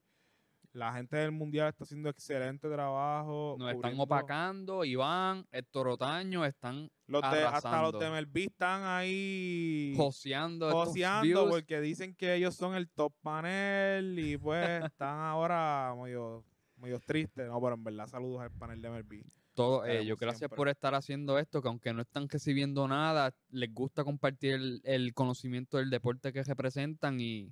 [SPEAKER 4] La gente del mundial está haciendo excelente trabajo.
[SPEAKER 5] nos están opacando, Iván, Héctor Otaño, están
[SPEAKER 4] Los de, hasta los de. MLB están ahí
[SPEAKER 5] joseando
[SPEAKER 4] joseando porque dicen que ellos son el top panel y pues están ahora medio, medio tristes. No, pero en verdad saludos al panel de MLB.
[SPEAKER 5] Todos ellos, gracias
[SPEAKER 4] siempre.
[SPEAKER 5] por estar haciendo esto, que aunque no están recibiendo nada, les gusta compartir el, el conocimiento del deporte que representan y,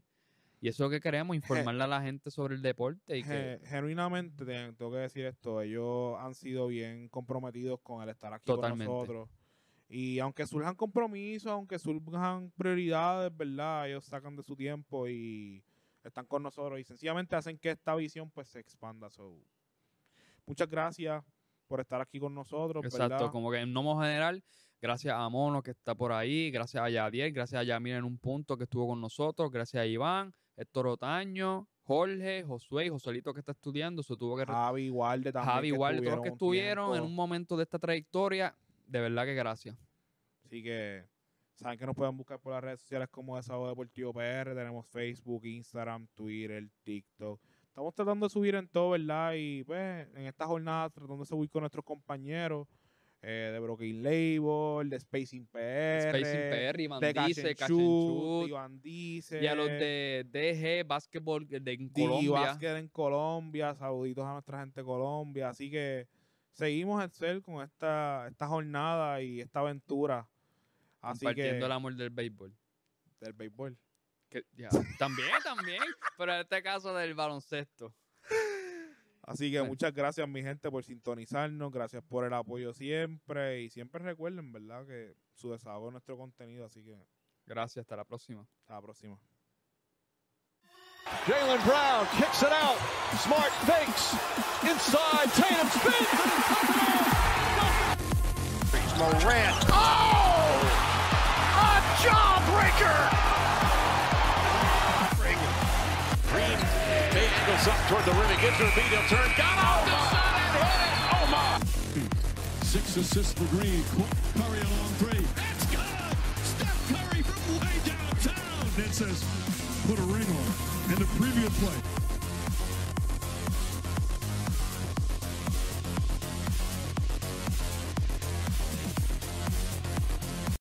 [SPEAKER 5] y eso es lo que queremos, informarle a la gente sobre el deporte y que
[SPEAKER 4] Ge- Genuinamente te- tengo que decir esto, ellos han sido bien comprometidos con el estar aquí
[SPEAKER 5] Totalmente.
[SPEAKER 4] con nosotros. Y aunque surjan compromisos, aunque surjan prioridades, ¿verdad? Ellos sacan de su tiempo y están con nosotros y sencillamente hacen que esta visión pues se expanda. So, muchas gracias por estar aquí con nosotros,
[SPEAKER 5] Exacto,
[SPEAKER 4] ¿verdad?
[SPEAKER 5] como que en nomo general, gracias a Mono que está por ahí, gracias a Yadiel, gracias a Yamil en un punto que estuvo con nosotros, gracias a Iván, Héctor Otaño, Jorge, Josué y Joselito que está estudiando, se tuvo que
[SPEAKER 4] Javi Walde también.
[SPEAKER 5] Javi igual, todos los que estuvieron en un momento de esta trayectoria, de verdad que gracias.
[SPEAKER 4] Así que saben que nos pueden buscar por las redes sociales como Desahogo Deportivo PR. Tenemos Facebook, Instagram, Twitter, TikTok. Estamos tratando de subir en todo, ¿verdad? Y pues en esta jornada tratando de subir con nuestros compañeros eh, de Broken Label, de Spacing PR,
[SPEAKER 5] Spacing PR, Iván
[SPEAKER 4] de
[SPEAKER 5] Dice,
[SPEAKER 4] Shoot, Iván Dice,
[SPEAKER 5] y a los de DG Basketball eh, de en Colombia.
[SPEAKER 4] Basket en Colombia. Saluditos a nuestra gente de Colombia. Así que seguimos en ser con esta, esta jornada y esta aventura. Así
[SPEAKER 5] compartiendo
[SPEAKER 4] que
[SPEAKER 5] el amor del béisbol.
[SPEAKER 4] del béisbol.
[SPEAKER 5] Que- ya, También, también, pero en este caso del baloncesto.
[SPEAKER 4] Así que
[SPEAKER 5] Bueno.
[SPEAKER 4] muchas gracias, mi gente, por sintonizarnos. Gracias por el apoyo siempre. Y siempre recuerden, ¿verdad?, que su desahogo es nuestro contenido. Así que
[SPEAKER 5] Gracias, hasta la próxima.
[SPEAKER 4] hasta la próxima.
[SPEAKER 2] Jalen Brown kicks it out. Smart fakes. Inside. Tatum spins. Morant. Oh! A jawbreaker!
[SPEAKER 1] Green, Bay angles up toward the rim. He gives her a beat. He'll turn. Got off the shot and hit it. Oh my!
[SPEAKER 3] Six assists for Green. Qu- Curry a long three. That's good. Steph Curry from way downtown. It says, put a ring on. And the previous play,